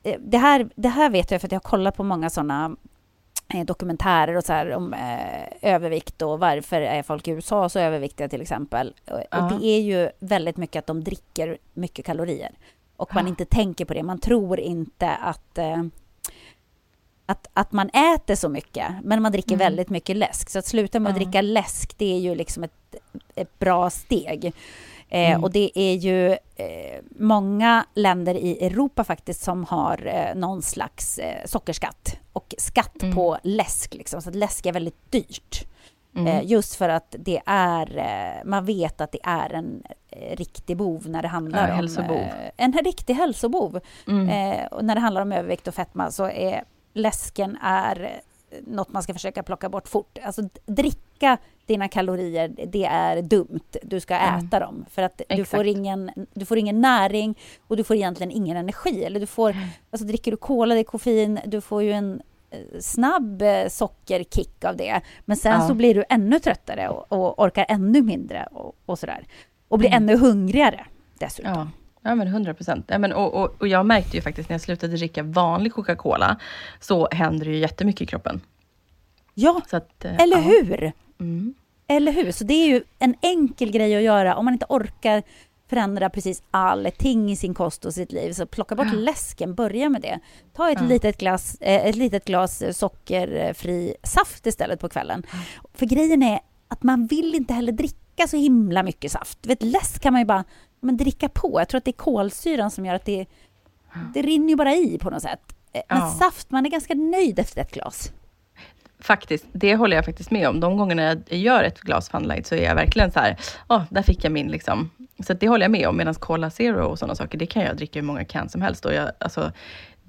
eh, det här, det här vet jag för att jag har kollat på många sådana eh, dokumentärer och så här om eh, övervikt och varför är folk i USA så överviktiga till exempel. Ja. och det är ju väldigt mycket att de dricker mycket kalorier. Och man inte tänker på det. Man tror inte att, eh, att, att man äter så mycket, men man dricker Mm. väldigt mycket läsk. Så att sluta med att dricka läsk, det är ju liksom ett, ett bra steg. Eh, Mm. Och det är ju eh, många länder i Europa faktiskt som har eh, någon slags eh, sockerskatt och skatt Mm. på läsk. Liksom, så att läsk är väldigt dyrt. Mm. Eh, just för att det är, eh, man vet att det är en eh, riktig bov när det handlar Ja, om... hälsobov. En riktig hälsobov. Mm. Och när det handlar om övervikt och fetma så är läsken är något man ska försöka plocka bort fort. Alltså dricka dina kalorier, det är dumt. Du ska Ja. äta dem. För att du får, ingen, du får ingen näring och du får egentligen ingen energi. Eller du får, alltså dricker du cola, det är koffein, du får ju en snabb eh, sockerkick av det. Men sen Ja. så blir du ännu tröttare och, och orkar ännu mindre och, och sådär. Och blir Mm. ännu hungrigare dessutom. Ja. Ja men 100 procent. Ja, men, och, och, och jag märkte ju faktiskt när jag slutade dricka vanlig Coca-Cola så händer det ju jättemycket i kroppen. Ja, att, eh, eller ja. hur? Mm. Eller hur? Så det är ju en enkel grej att göra om man inte orkar förändra precis allting i sin kost och sitt liv. Så plocka bort Ja. läsken, börja med det. Ta ett, Ja. litet, glas, eh, ett litet glas sockerfri saft istället på kvällen. För grejen är att man vill inte heller dricka så himla mycket saft. Du vet, läsk kan man ju bara men dricka på. Jag tror att det är kolsyran som gör att det, det rinner ju bara i på något sätt. Eh, Men Ja. saft, man är ganska nöjd efter ett glas. Faktiskt, det håller jag faktiskt med om. De gångerna jag gör ett glas Funlight så är jag verkligen så här, åh, där fick jag min liksom. Så det håller jag med om. Medan Cola Zero och sådana saker, det kan jag dricka hur många can som helst. Och jag, alltså,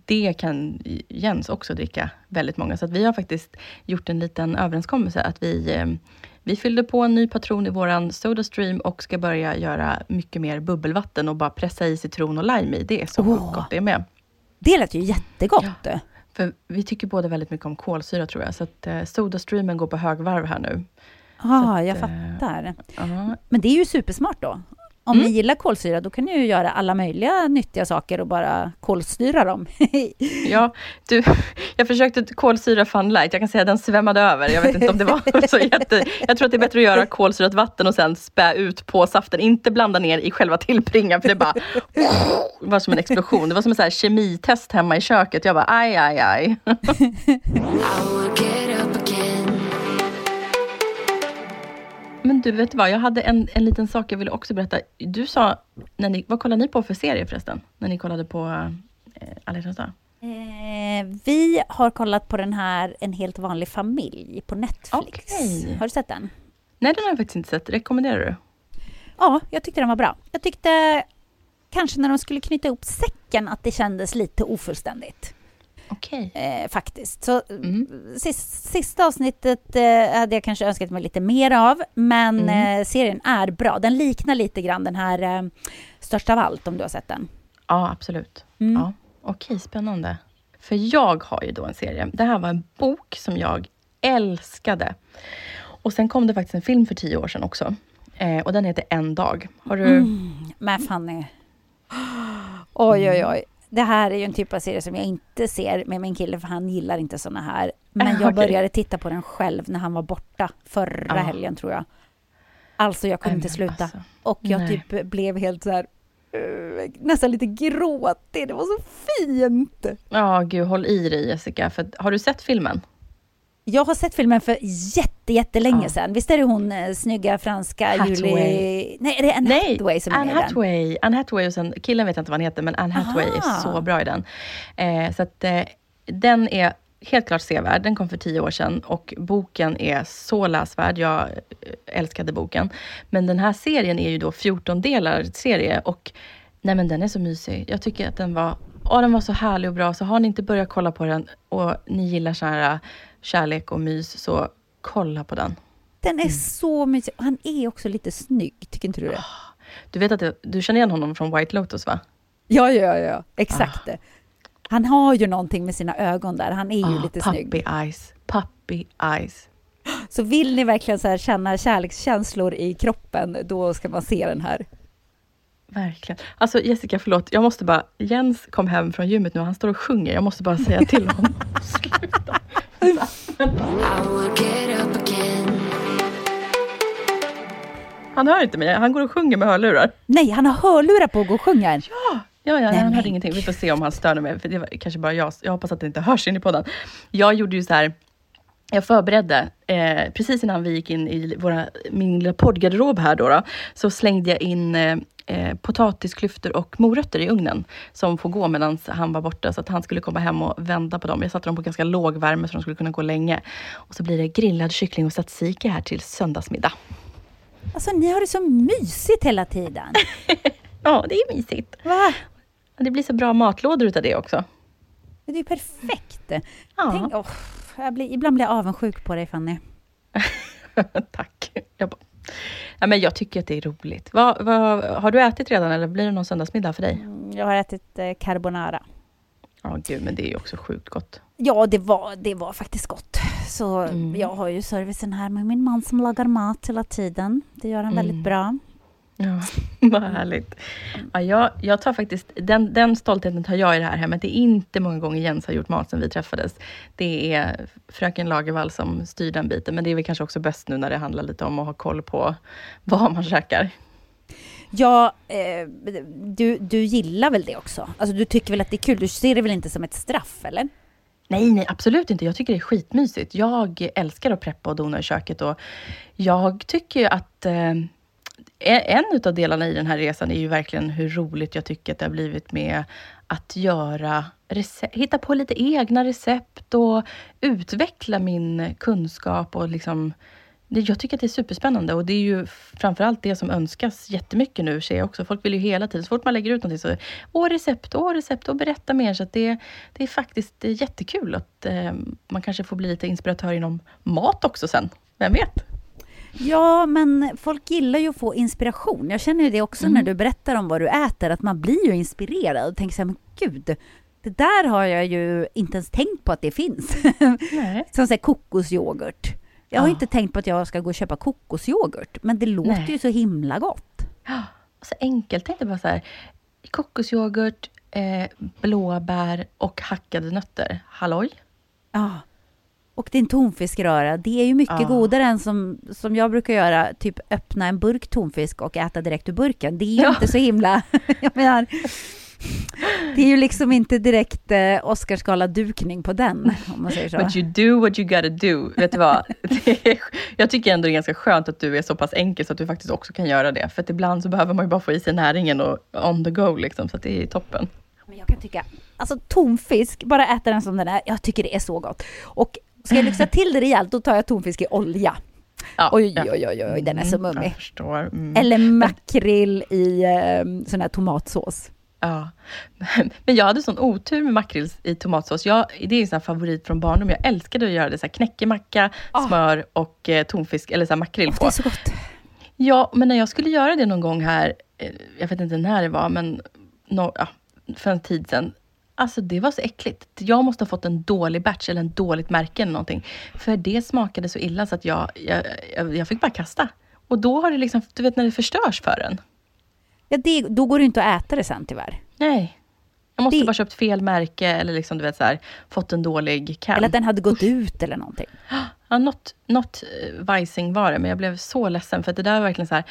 det kan Jens också dricka väldigt många. Så att vi har faktiskt gjort en liten överenskommelse att vi, eh, vi fyllde på en ny patron i våran Sodastream och ska börja göra mycket mer bubbelvatten och bara pressa i citron och lime i. Det är så Åh. gott det med. Det lät ju jättegott. För vi tycker båda väldigt mycket om kolsyra tror jag. Så att eh, Sodastreamen går på högvarv här nu. Ja, att, jag fattar. Ja, Men det är ju supersmart då. Om Mm. ni gillar kolsyra, då kan ni ju göra alla möjliga nyttiga saker och bara kolstyra dem. Ja, du, jag försökte kolsyra Funlight. Jag kan säga att den svämmade över. Jag vet inte om det var så jätte... Jag tror att det är bättre att göra kolsyrat vatten och sen spä ut på saften. Inte blanda ner i själva tillbringan för det bara... Det var som en explosion. Det var som en så här kemitest hemma i köket. Jag bara aj, aj, aj. Men du, vet vad? Jag hade en, en liten sak jag ville också berätta. Du sa, när ni, vad kollade ni på för serie förresten? När ni kollade på eh, Alla hjärtans dag? Eh, vi har kollat på den här En helt vanlig familj på Netflix. Okej. Har du sett den? Nej, den har jag faktiskt inte sett. Rekommenderar du? Ja, jag tyckte den var bra. Jag tyckte kanske när de skulle knyta ihop säcken att det kändes lite ofullständigt. Okej. Eh, faktiskt. Så Mm. sis, sista avsnittet eh, hade jag kanske önskat mig lite mer av, men Mm. eh, serien är bra. Den liknar lite grann den här eh, Störst av allt, om du har sett den. Ja, absolut. Mm. Ja. Okej, spännande. För jag har ju då en serie. Det här var en bok som jag älskade. Och sen kom det faktiskt en film för tio år sedan också. Eh, och den heter En dag. Har du... Mm. Men Fanny. Oj, oj, oj. Det här är ju en typ av serie som jag inte ser med min kille, för han gillar inte såna här. Men Ah, jag okej. började titta på den själv när han var borta förra Ah. helgen, tror jag. Alltså, jag kunde inte sluta. alltså, Och jag nej. typ blev helt så här... eh, nästan lite gråtig. Det var så fint! Ja, gud, håll i dig Jessica. För, har du sett filmen? Jag har sett filmen för jätte, jättelänge Ja. sedan. Visst är det hon eh, snygga franska Hathaway. Julie... Nej, är det Anne Nej, Hathaway som är Anne med i den? Hathaway. Anne Hathaway och sen, killen vet jag inte vad han heter, men Anne Hathaway är Aha. så bra i den. Eh, så att eh, den är helt klart sevärd. Den kom för tio år sedan och boken är så läsvärd. Jag eh, älskade boken. Men den här serien är ju då 14 delar serie och nej men den är så mysig. Jag tycker att den var, åh, den var så härlig och bra. Så har ni inte börjat kolla på den och ni gillar så här kärlek och mys, så kolla på den. Den Mm. är så mysig. Han är också lite snygg, tycker inte du det? Du vet att det, du känner igen honom från White Lotus va? Ja, ja, ja. Exakt Ah. det. Han har ju någonting med sina ögon där. Han är ju Ah, lite puppy snygg. eyes, puppy eyes. Så vill ni verkligen så känna kärlekskänslor i kroppen, då ska man se den här. Verkligen. Alltså Jessica, förlåt. Jag måste bara... Jens kom hem från gymmet nu och han står och sjunger. Jag måste bara säga till honom. Sluta. Han hör inte mig. Han går och sjunger med hörlurar. Nej, han har hörlurar på och går och sjunger. Ja, ja, Nej, han hörde ingenting. Vi får se om han störde mig. För det var kanske bara jag. Jag hoppas att det inte hörs in i podden. Jag gjorde ju så här. Jag förberedde, eh, precis innan vi gick in i våra, min lilla poddgarderob här då, då så slängde jag in eh, eh, potatisklyftor och morötter i ugnen som får gå medan han var borta så att han skulle komma hem och vända på dem. Jag satte dem på ganska låg värme så de skulle kunna gå länge. Och så blir det grillad kyckling och tzatziki här till söndagsmiddag. Alltså, ni har det så mysigt hela tiden. Ja, det är mysigt. Va? Det blir så bra matlådor utav det också. Det är ju perfekt. Ja. Tänk, jag blir, ibland blir jag avundsjuk på dig, Fanny. Tack. Jag, bara, ja, men jag tycker att det är roligt. Vad, vad, har du ätit redan eller blir det någon söndagsmiddag för dig? Mm, Jag har ätit eh, carbonara. Ja, gud, men det är ju också sjukt gott. Ja, det var, det var faktiskt gott. Så Mm. jag har ju servicen här med min man som lagar mat hela tiden. Det gör han väldigt Mm. bra. Ja, vad härligt. Ja, jag, jag tar faktiskt, den, den stoltheten tar jag i det här hemmet. Det är inte många gånger Jens har gjort mat sedan vi träffades. Det är fröken Lagervall som styr den biten, men det är väl kanske också bäst nu när det handlar lite om att ha koll på vad man käkar. Ja, eh, du, du gillar väl det också? Alltså du tycker väl att det är kul? Du ser det väl inte som ett straff, eller? Nej, nej, absolut inte. Jag tycker det är skitmysigt. Jag älskar att preppa och dona i köket och jag tycker att eh, en av delarna i den här resan är ju verkligen hur roligt jag tycker att det har blivit med att göra recept, hitta på lite egna recept och utveckla min kunskap och liksom jag tycker att det är superspännande och det är ju framförallt det som önskas jättemycket nu ser jag också. Folk vill ju hela tiden, så fort man lägger ut någonting så åh recept, åh recept och berätta mer. Så att det, det är faktiskt jättekul att eh, man kanske får bli lite inspiratör inom mat också sen. Vem vet? Ja, men folk gillar ju att få inspiration. Jag känner ju det också Mm. när du berättar om vad du äter, att man blir ju inspirerad och tänker så här, men gud, det där har jag ju inte ens tänkt på att det finns. Nej. Som säger kokosyoghurt. Jag har Ja. inte tänkt på att jag ska gå och köpa kokosyoghurt, men det låter Nej. ju så himla gott. Och så enkelt. Tänk dig bara så här. Kokosyoghurt, eh, blåbär och hackade nötter. Halloj? Ja. Och din tonfiskröra, det är ju mycket Ja. godare än som, som jag brukar göra, typ öppna en burk tonfisk och äta direkt ur burken. Det är ju Ja. inte så himla... jag menar, det är ju liksom inte direkt eh, Oscarsgala-dukning på den, om man säger så. But you do what you gotta do. Vet du vad? Det är, jag tycker ändå det är ganska skönt att du är så pass enkel så att du faktiskt också kan göra det. För att ibland så behöver man ju bara få i sig näringen och on the go liksom, så att det är toppen. Men jag kan tycka, alltså tonfisk, bara äta den som den är, jag tycker det är så gott. Och ska jag lyxa till det rejält, då tar jag tonfisk i olja. Ja, Oj, ja. oj, oj, oj, den är så Mm, mummig. Mm. Eller makrill i eh, sån här tomatsås. Ja. Men jag hade sån otur med makrill i tomatsås. Jag, det är en sån favorit från barndom. Jag älskade att göra det. Så här knäckemacka, Ah. smör och eh, tonfisk, eller så makrill det på. är så gott. Ja, men när jag skulle göra det någon gång här, eh, jag vet inte när det var, men no, ja, för en tid sedan. Alltså det var så äckligt. Jag måste ha fått en dålig batch eller en dåligt märke eller någonting. För det smakade så illa så att jag, jag, jag, jag fick bara kasta. Och då har det liksom, du vet när det förstörs för en. Ja, det, då går det inte att äta det sen tyvärr. Nej. Jag måste Det- bara köpt fel märke eller liksom, du vet, så här, fått en dålig can. Eller att den hade gått ut eller någonting. Ja, något, något eh, vajsing var det, men jag blev så ledsen för att det där var verkligen så här,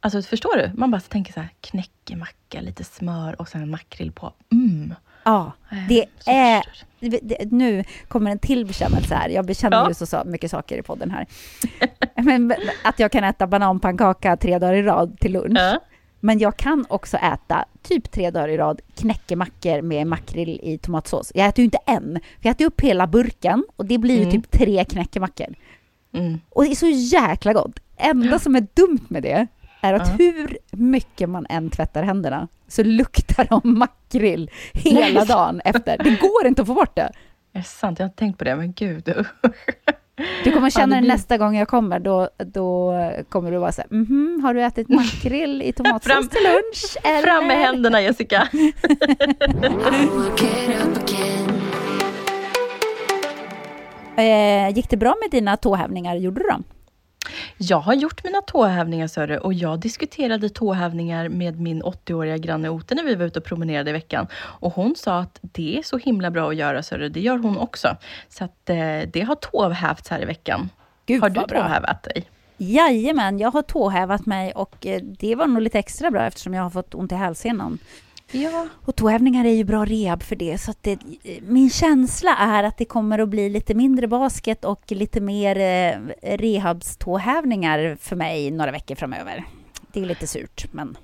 alltså förstår du? Man bara tänker så här, knäckemacka, lite smör och sen makrill på. Mm. Ja, det så är... det- Nu kommer en till bekännelse här. Jag bekänner Ja. ju så sa- mycket saker i podden här. Men att jag kan äta bananpannkaka tre dagar i rad till lunch. Ja. Men jag kan också äta typ tre dagar i rad knäckemackor med makrill i tomatsås. Jag äter ju inte en, för jag äter upp hela burken och det blir ju Mm. typ tre knäckemackor. Mm. Och det är så jäkla gott. Enda som är dumt med det är att Ja. hur mycket man än tvättar händerna så luktar de makrill hela Nej. dagen efter. Det går inte att få bort det. Är det sant? Jag har tänkt på det, men gud. Du kommer Ja, känna det det nästa gång jag kommer, då, då kommer du vara så här, mhm, har du ätit makrill i tomatsås Fram- till lunch? Eller? Fram med händerna Jessica! Eh, gick det bra med dina tåhävningar? Gjorde du dem? Jag har gjort mina tåhävningar Sörre och jag diskuterade tåhävningar med min 80-åriga granne Ote när vi var ute och promenerade i veckan. Och hon sa att det är så himla bra att göra Sörre, det gör hon också. Så att eh, det har tåhävts här i veckan. Gud, har du tåhävat dig? Jajamän, jag har tåhävat mig och eh, det var nog lite extra bra eftersom jag har fått ont i hälsenan. Ja. Och tåhävningar är ju bra rehab för det. Så det, min känsla är att det kommer att bli lite mindre basket och lite mer eh, rehabståhävningar för mig några veckor framöver. Det är lite surt, men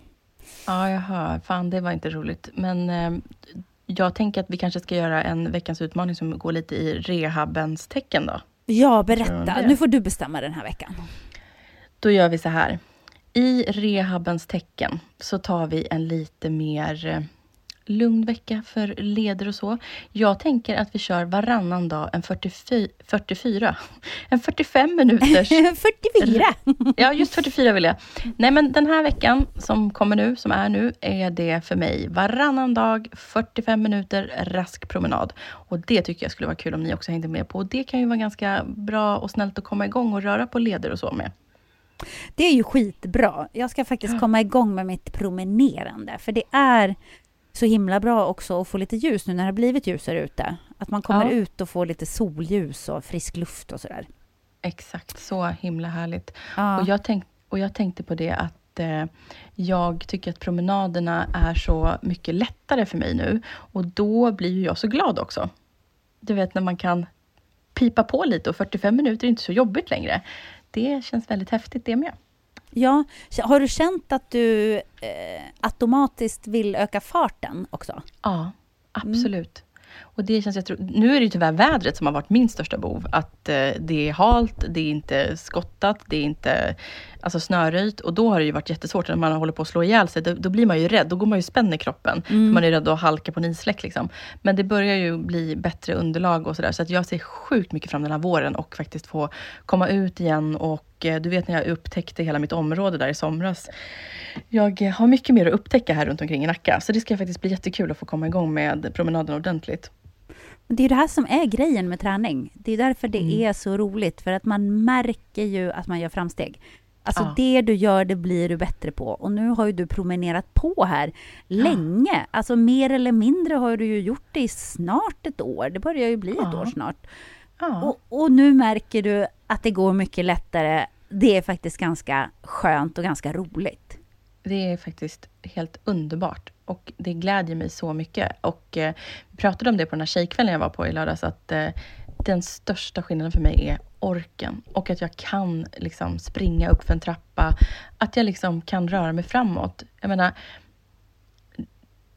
Ja, jag hör. Fan, det var inte roligt. Men eh, jag tänker att vi kanske ska göra en veckans utmaning som går lite i rehabens tecken då. ja, berätta. Nu får du bestämma den här veckan. Då gör vi så här. I rehabens tecken så tar vi en lite mer eh, lugn vecka för leder och så. Jag tänker att vi kör varannan dag en 44, 44 en 45 minuters 44! Ja, just 44 vill jag. Nej, men den här veckan som kommer nu, som är nu, är det för mig varannan dag, 45 minuter rask promenad. Och det tycker jag skulle vara kul om ni också hängde med på. Och det kan ju vara ganska bra och snällt att komma igång och röra på leder och så med. Det är ju skitbra. Jag ska faktiskt komma igång med mitt promenerande. För det är så himla bra också att få lite ljus nu när det har blivit ljusare ute. Att man kommer Ja. ut och får lite solljus och frisk luft och sådär. Exakt, så himla härligt. Ja. Och, jag tänk, och jag tänkte på det att eh, jag tycker att promenaderna är så mycket lättare för mig nu. Och då blir ju jag så glad också. Du vet när man kan pipa på lite och 45 minuter är inte så jobbigt längre. Det känns väldigt häftigt det med. Ja, har du känt att du eh, automatiskt vill öka farten också? Ja, absolut. Och det känns, jag tror, nu är det ju tyvärr vädret som har varit min största bov. Att eh, det är halt, det är inte skottat, det är inte alltså, snöröjt. Och då har det ju varit jättesvårt när man håller på att slå ihjäl sig. Då, då blir man ju rädd, då går man ju spänn i kroppen. För man är rädd att halka på en isfläck. Liksom. Men det börjar ju bli bättre underlag och sådär. Så att jag ser sjukt mycket fram den här våren och faktiskt få komma ut igen. Och eh, du vet när jag upptäckte hela mitt område där i somras. Jag eh, har mycket mer att upptäcka här runt omkring i Nacka. Så det ska faktiskt bli jättekul att få komma igång med promenaden ordentligt. Det är det här som är grejen med träning. Det är därför det Mm. är så roligt, för att man märker ju att man gör framsteg. Alltså Ja. det du gör, det blir du bättre på. Och nu har ju du promenerat på här länge. Alltså mer eller mindre har du ju gjort det i snart ett år. Det börjar ju bli ett Ja. år snart. Ja. Och, och nu märker du att det går mycket lättare. Det är faktiskt ganska skönt och ganska roligt. Det är faktiskt helt underbart och det glädjer mig så mycket. Och eh, vi pratade om det på den här tjejkvällen jag var på i lördags, att eh, den största skillnaden för mig är orken och att jag kan liksom springa upp för en trappa, att jag liksom kan röra mig framåt. Jag menar,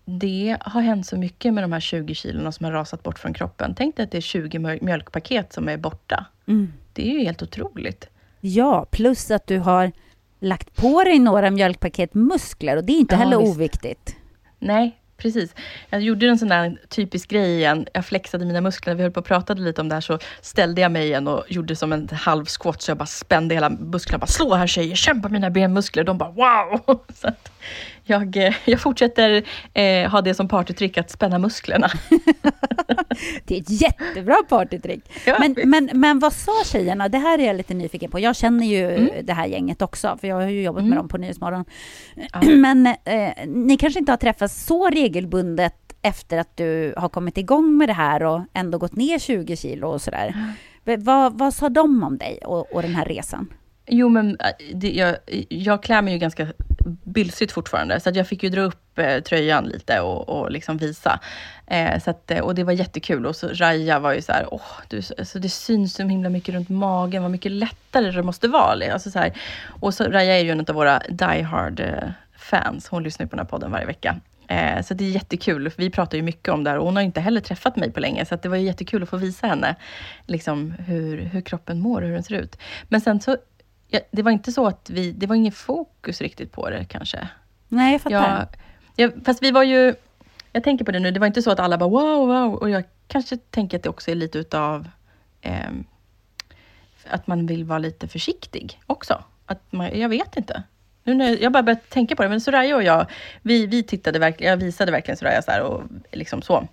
det har hänt så mycket med de här 20 kilona som har rasat bort från kroppen. Tänk dig att det är 20 mjöl- mjölkpaket som är borta. Mm. Det är ju helt otroligt. Ja, plus att du har lagt på dig några mjölkpaket muskler och det är inte Ja, heller visst. oviktigt. Nej, precis. Jag gjorde en sån där typisk grej igen. Jag flexade mina muskler. Vi höll på och pratade lite om det här, så ställde jag mig igen och gjorde som en halv squat, så jag bara spände hela musklerna. Bara, Slå här tjejer, kämpa mina benmuskler. De bara wow! Så att jag, eh, jag fortsätter eh, ha det som partytrick, att spänna musklerna. Det är ett jättebra partytrick. Ja, Men, visst. men, men vad sa tjejerna? Det här är jag lite nyfiken på. Jag känner ju det här gänget också, för jag har ju jobbat med Mm. dem på Nyhetsmorgon. Ja. Men eh, ni kanske inte har träffats så regelbundet efter att du har kommit igång med det här och ändå gått ner 20 kilo och sådär. V- Vad, vad sa de om dig och, och den här resan? Jo, men äh, det, jag, jag klär mig ju ganska bylsigt fortfarande, så att jag fick ju dra upp eh, tröjan lite och, och liksom visa. Eh, så att, eh, och det var jättekul. Och så Raja var ju så här, åh, du, alltså det syns så himla mycket runt magen, vad mycket lättare det måste vara. Alltså så här. Och så Raja är ju en av våra die hard-fans. Eh, hon lyssnar ju på den här podden varje vecka. Eh, så det är jättekul. Vi pratar ju mycket om det här och hon har inte heller träffat mig på länge, så att det var ju jättekul att få visa henne liksom, hur, hur kroppen mår och hur den ser ut. Men sen så, ja, det var inte så att vi, det var ingen fokus riktigt på det kanske. Nej, jag fattar. Jag, jag, fast vi var ju, jag tänker på det nu, det var inte så att alla bara wow, wow, och jag kanske tänker att det också är lite utav ehm, att man vill vara lite försiktig också. Att man, jag vet inte. Nu när jag bara börjat tänka på det, men Soraya och jag, vi, vi tittade verkligen, jag visade verkligen Soraya så och liksom så.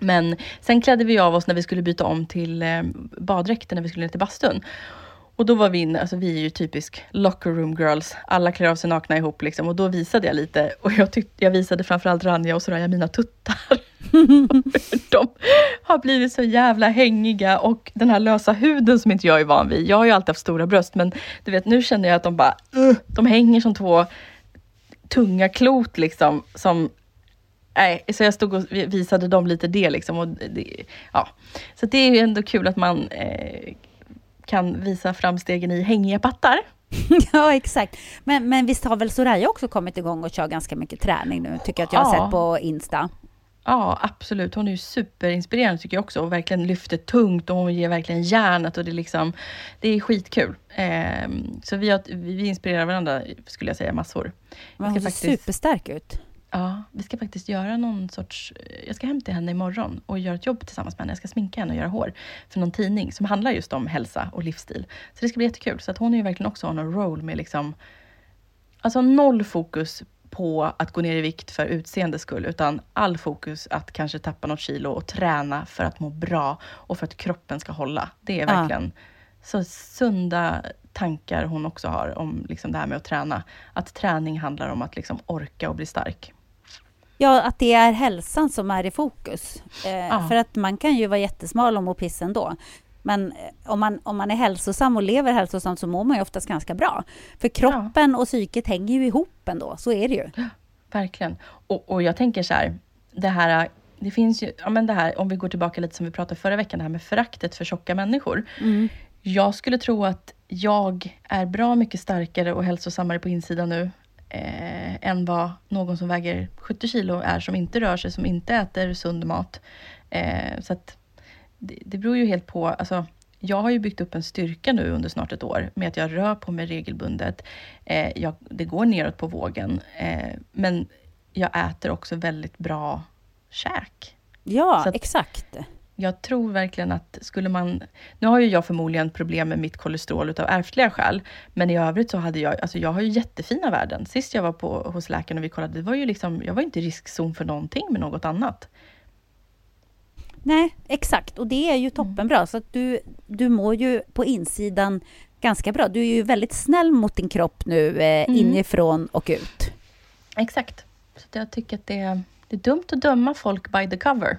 Men sen klädde vi av oss när vi skulle byta om till eh, baddräkten när vi skulle ner till bastun. Och då var vi inne, alltså vi är ju typisk locker room girls. Alla klär av sig nakna ihop liksom. Och då visade jag lite. Och jag, tyckte, jag visade framförallt Ranja och Soraya mina tuttar. De har blivit så jävla hängiga och den här lösa huden som inte jag är van vid. Jag har ju alltid haft stora bröst men du vet nu känner jag att de bara, uh, de hänger som två tunga klot liksom. Som, nej, så jag stod och visade dem lite det liksom. Och det, ja. Så det är ju ändå kul att man eh, kan visa framstegen i hängiga pattar. Ja, exakt. Men, men visst har väl Soraya också kommit igång och kör ganska mycket träning nu, tycker jag att jag har Ja. sett på Insta. Ja, absolut. Hon är ju superinspirerande tycker jag också och verkligen lyfter tungt och hon ger verkligen järnet och det är liksom, det är skitkul. Ehm, så vi, har, vi inspirerar varandra skulle jag säga massor. Men hon ser faktiskt- superstark ut. Ja, vi ska faktiskt göra någon sorts... Jag ska hem till henne imorgon och göra ett jobb tillsammans med henne. Jag ska sminka henne och göra hår för någon tidning som handlar just om hälsa och livsstil. Så det ska bli jättekul. Så att hon är ju verkligen också on a roll med liksom... Alltså noll fokus på att gå ner i vikt för utseendes skull, utan all fokus att kanske tappa något kilo och träna för att må bra och för att kroppen ska hålla. Det är Ja. verkligen så sunda tankar hon också har om liksom det här med att träna. Att träning handlar om att liksom orka och bli stark. Ja, att det är hälsan som är i fokus. Eh, Ja. För att man kan ju vara jättesmal och må piss ändå. Men eh, om man, om man är hälsosam och lever hälsosamt så mår man ju oftast ganska bra. För kroppen och psyket hänger ju ihop ändå, så är det ju. Verkligen. Och, och jag tänker så här, det här, det finns ju, ja men det här, om vi går tillbaka lite som vi pratade förra veckan, det här med föraktet för tjocka människor. Jag skulle tro att jag är bra mycket starkare och hälsosammare på insidan nu eh, än vad någon som väger 70 kilo är, som inte rör sig, som inte äter sund mat. Eh, så att det, det beror ju helt på, alltså jag har ju byggt upp en styrka nu under snart ett år med att jag rör på mig regelbundet. Eh, jag, det går neråt på vågen, eh, men jag äter också väldigt bra käk. Ja, att- exakt. Jag tror verkligen att skulle man... Nu har ju jag förmodligen problem med mitt kolesterol utav ärftliga skäl, men i övrigt så hade jag... Alltså jag har ju jättefina värden. Sist jag var på, hos läkaren och vi kollade, det var ju liksom, jag var inte i riskzon för någonting med något annat. Nej, exakt. Och det är ju toppenbra. Så att du, du mår ju på insidan ganska bra. Du är ju väldigt snäll mot din kropp nu, eh, inifrån och ut. Exakt. Så jag tycker att det är, det är dumt att döma folk by the cover.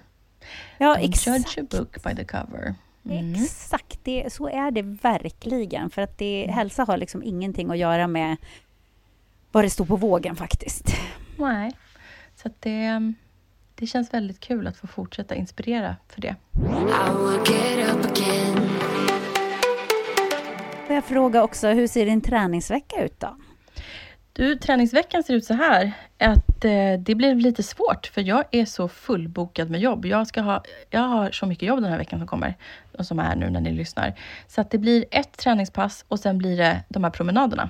Ja, Don't judge exakt. a book by the cover. Mm. Exakt, det, så är det verkligen. För att det, hälsa har liksom ingenting att göra med vad det står på vågen faktiskt. Nej. Så att det, det känns väldigt kul att få fortsätta inspirera för det. Får jag fråga också, hur ser din träningsvecka ut då? Du, träningsveckan ser ut så här att eh, det blir lite svårt för jag är så fullbokad med jobb. Jag, ska ha, jag har så mycket jobb den här veckan som kommer och som är nu när ni lyssnar. Så att det blir ett träningspass och sen blir det de här promenaderna.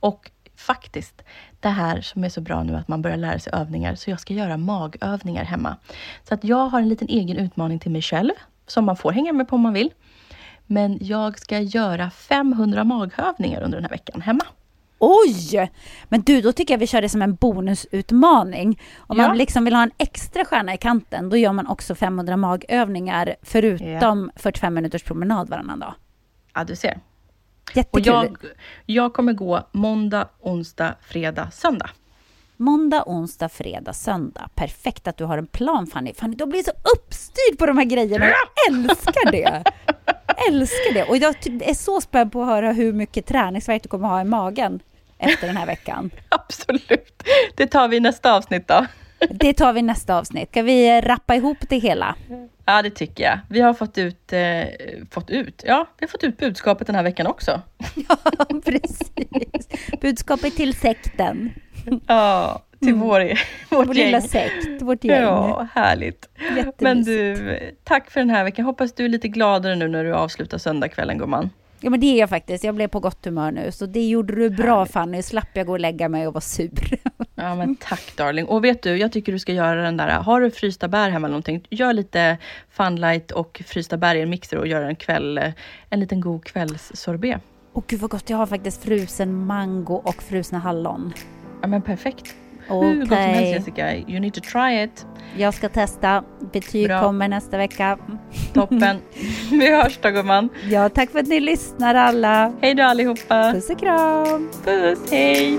Och faktiskt, det här som är så bra nu att man börjar lära sig övningar, så jag ska göra magövningar hemma. Så att jag har en liten egen utmaning till mig själv som man får hänga med på om man vill. Men jag ska göra 500 magövningar under den här veckan hemma. Oj! Men du, då tycker jag vi kör det som en bonusutmaning. Om Ja. man liksom vill ha en extra stjärna i kanten, då gör man också 500 magövningar förutom 45 minuters promenad varannan dag. Ja, du ser. Och Jättekul. jag, jag kommer gå måndag, onsdag, fredag, söndag. Måndag, onsdag, fredag, söndag. Perfekt att du har en plan Fanny. Fanny, du blir så uppstyrd på de här grejerna. Jag älskar det. Älskar det. Och jag är så spänd på att höra hur mycket träningsvärk du kommer ha i magen efter den här veckan. Absolut. Det tar vi i nästa avsnitt då. Det tar vi i nästa avsnitt. Ska vi rappa ihop det hela? Ja, det tycker jag. Vi har fått ut, eh, fått ut, ja, vi har fått ut budskapet den här veckan också. Ja, precis. Budskapet till sekten. Ja, till vår, vårt Vår gäng. lilla sekt, vårt gäng. Ja, härligt. Men du, tack för den här veckan. Hoppas du är lite gladare nu när du avslutar söndagskvällen, gumman. Ja, men det är jag faktiskt. Jag blev på gott humör nu. Så det gjorde du bra Fanny. Slapp jag gå och lägga mig och vara sur. Ja, men tack darling. Och vet du, jag tycker du ska göra den där, har du frysta bär hemma eller någonting, gör lite funlight och frysta bär i en mixer och gör en kväll, en liten god kvällssorbet. Åh gud vad gott. Jag har faktiskt frusen mango och frusna hallon. Ja, men perfekt. Okej. Hur gott som helst Jessica. You need to try it. Jag ska testa. Betyg Bra. kommer nästa vecka. Toppen. Vi hörs då gumman. Ja, tack för att ni lyssnar alla. Hej då allihopa. Puss och kram. Puss, hej.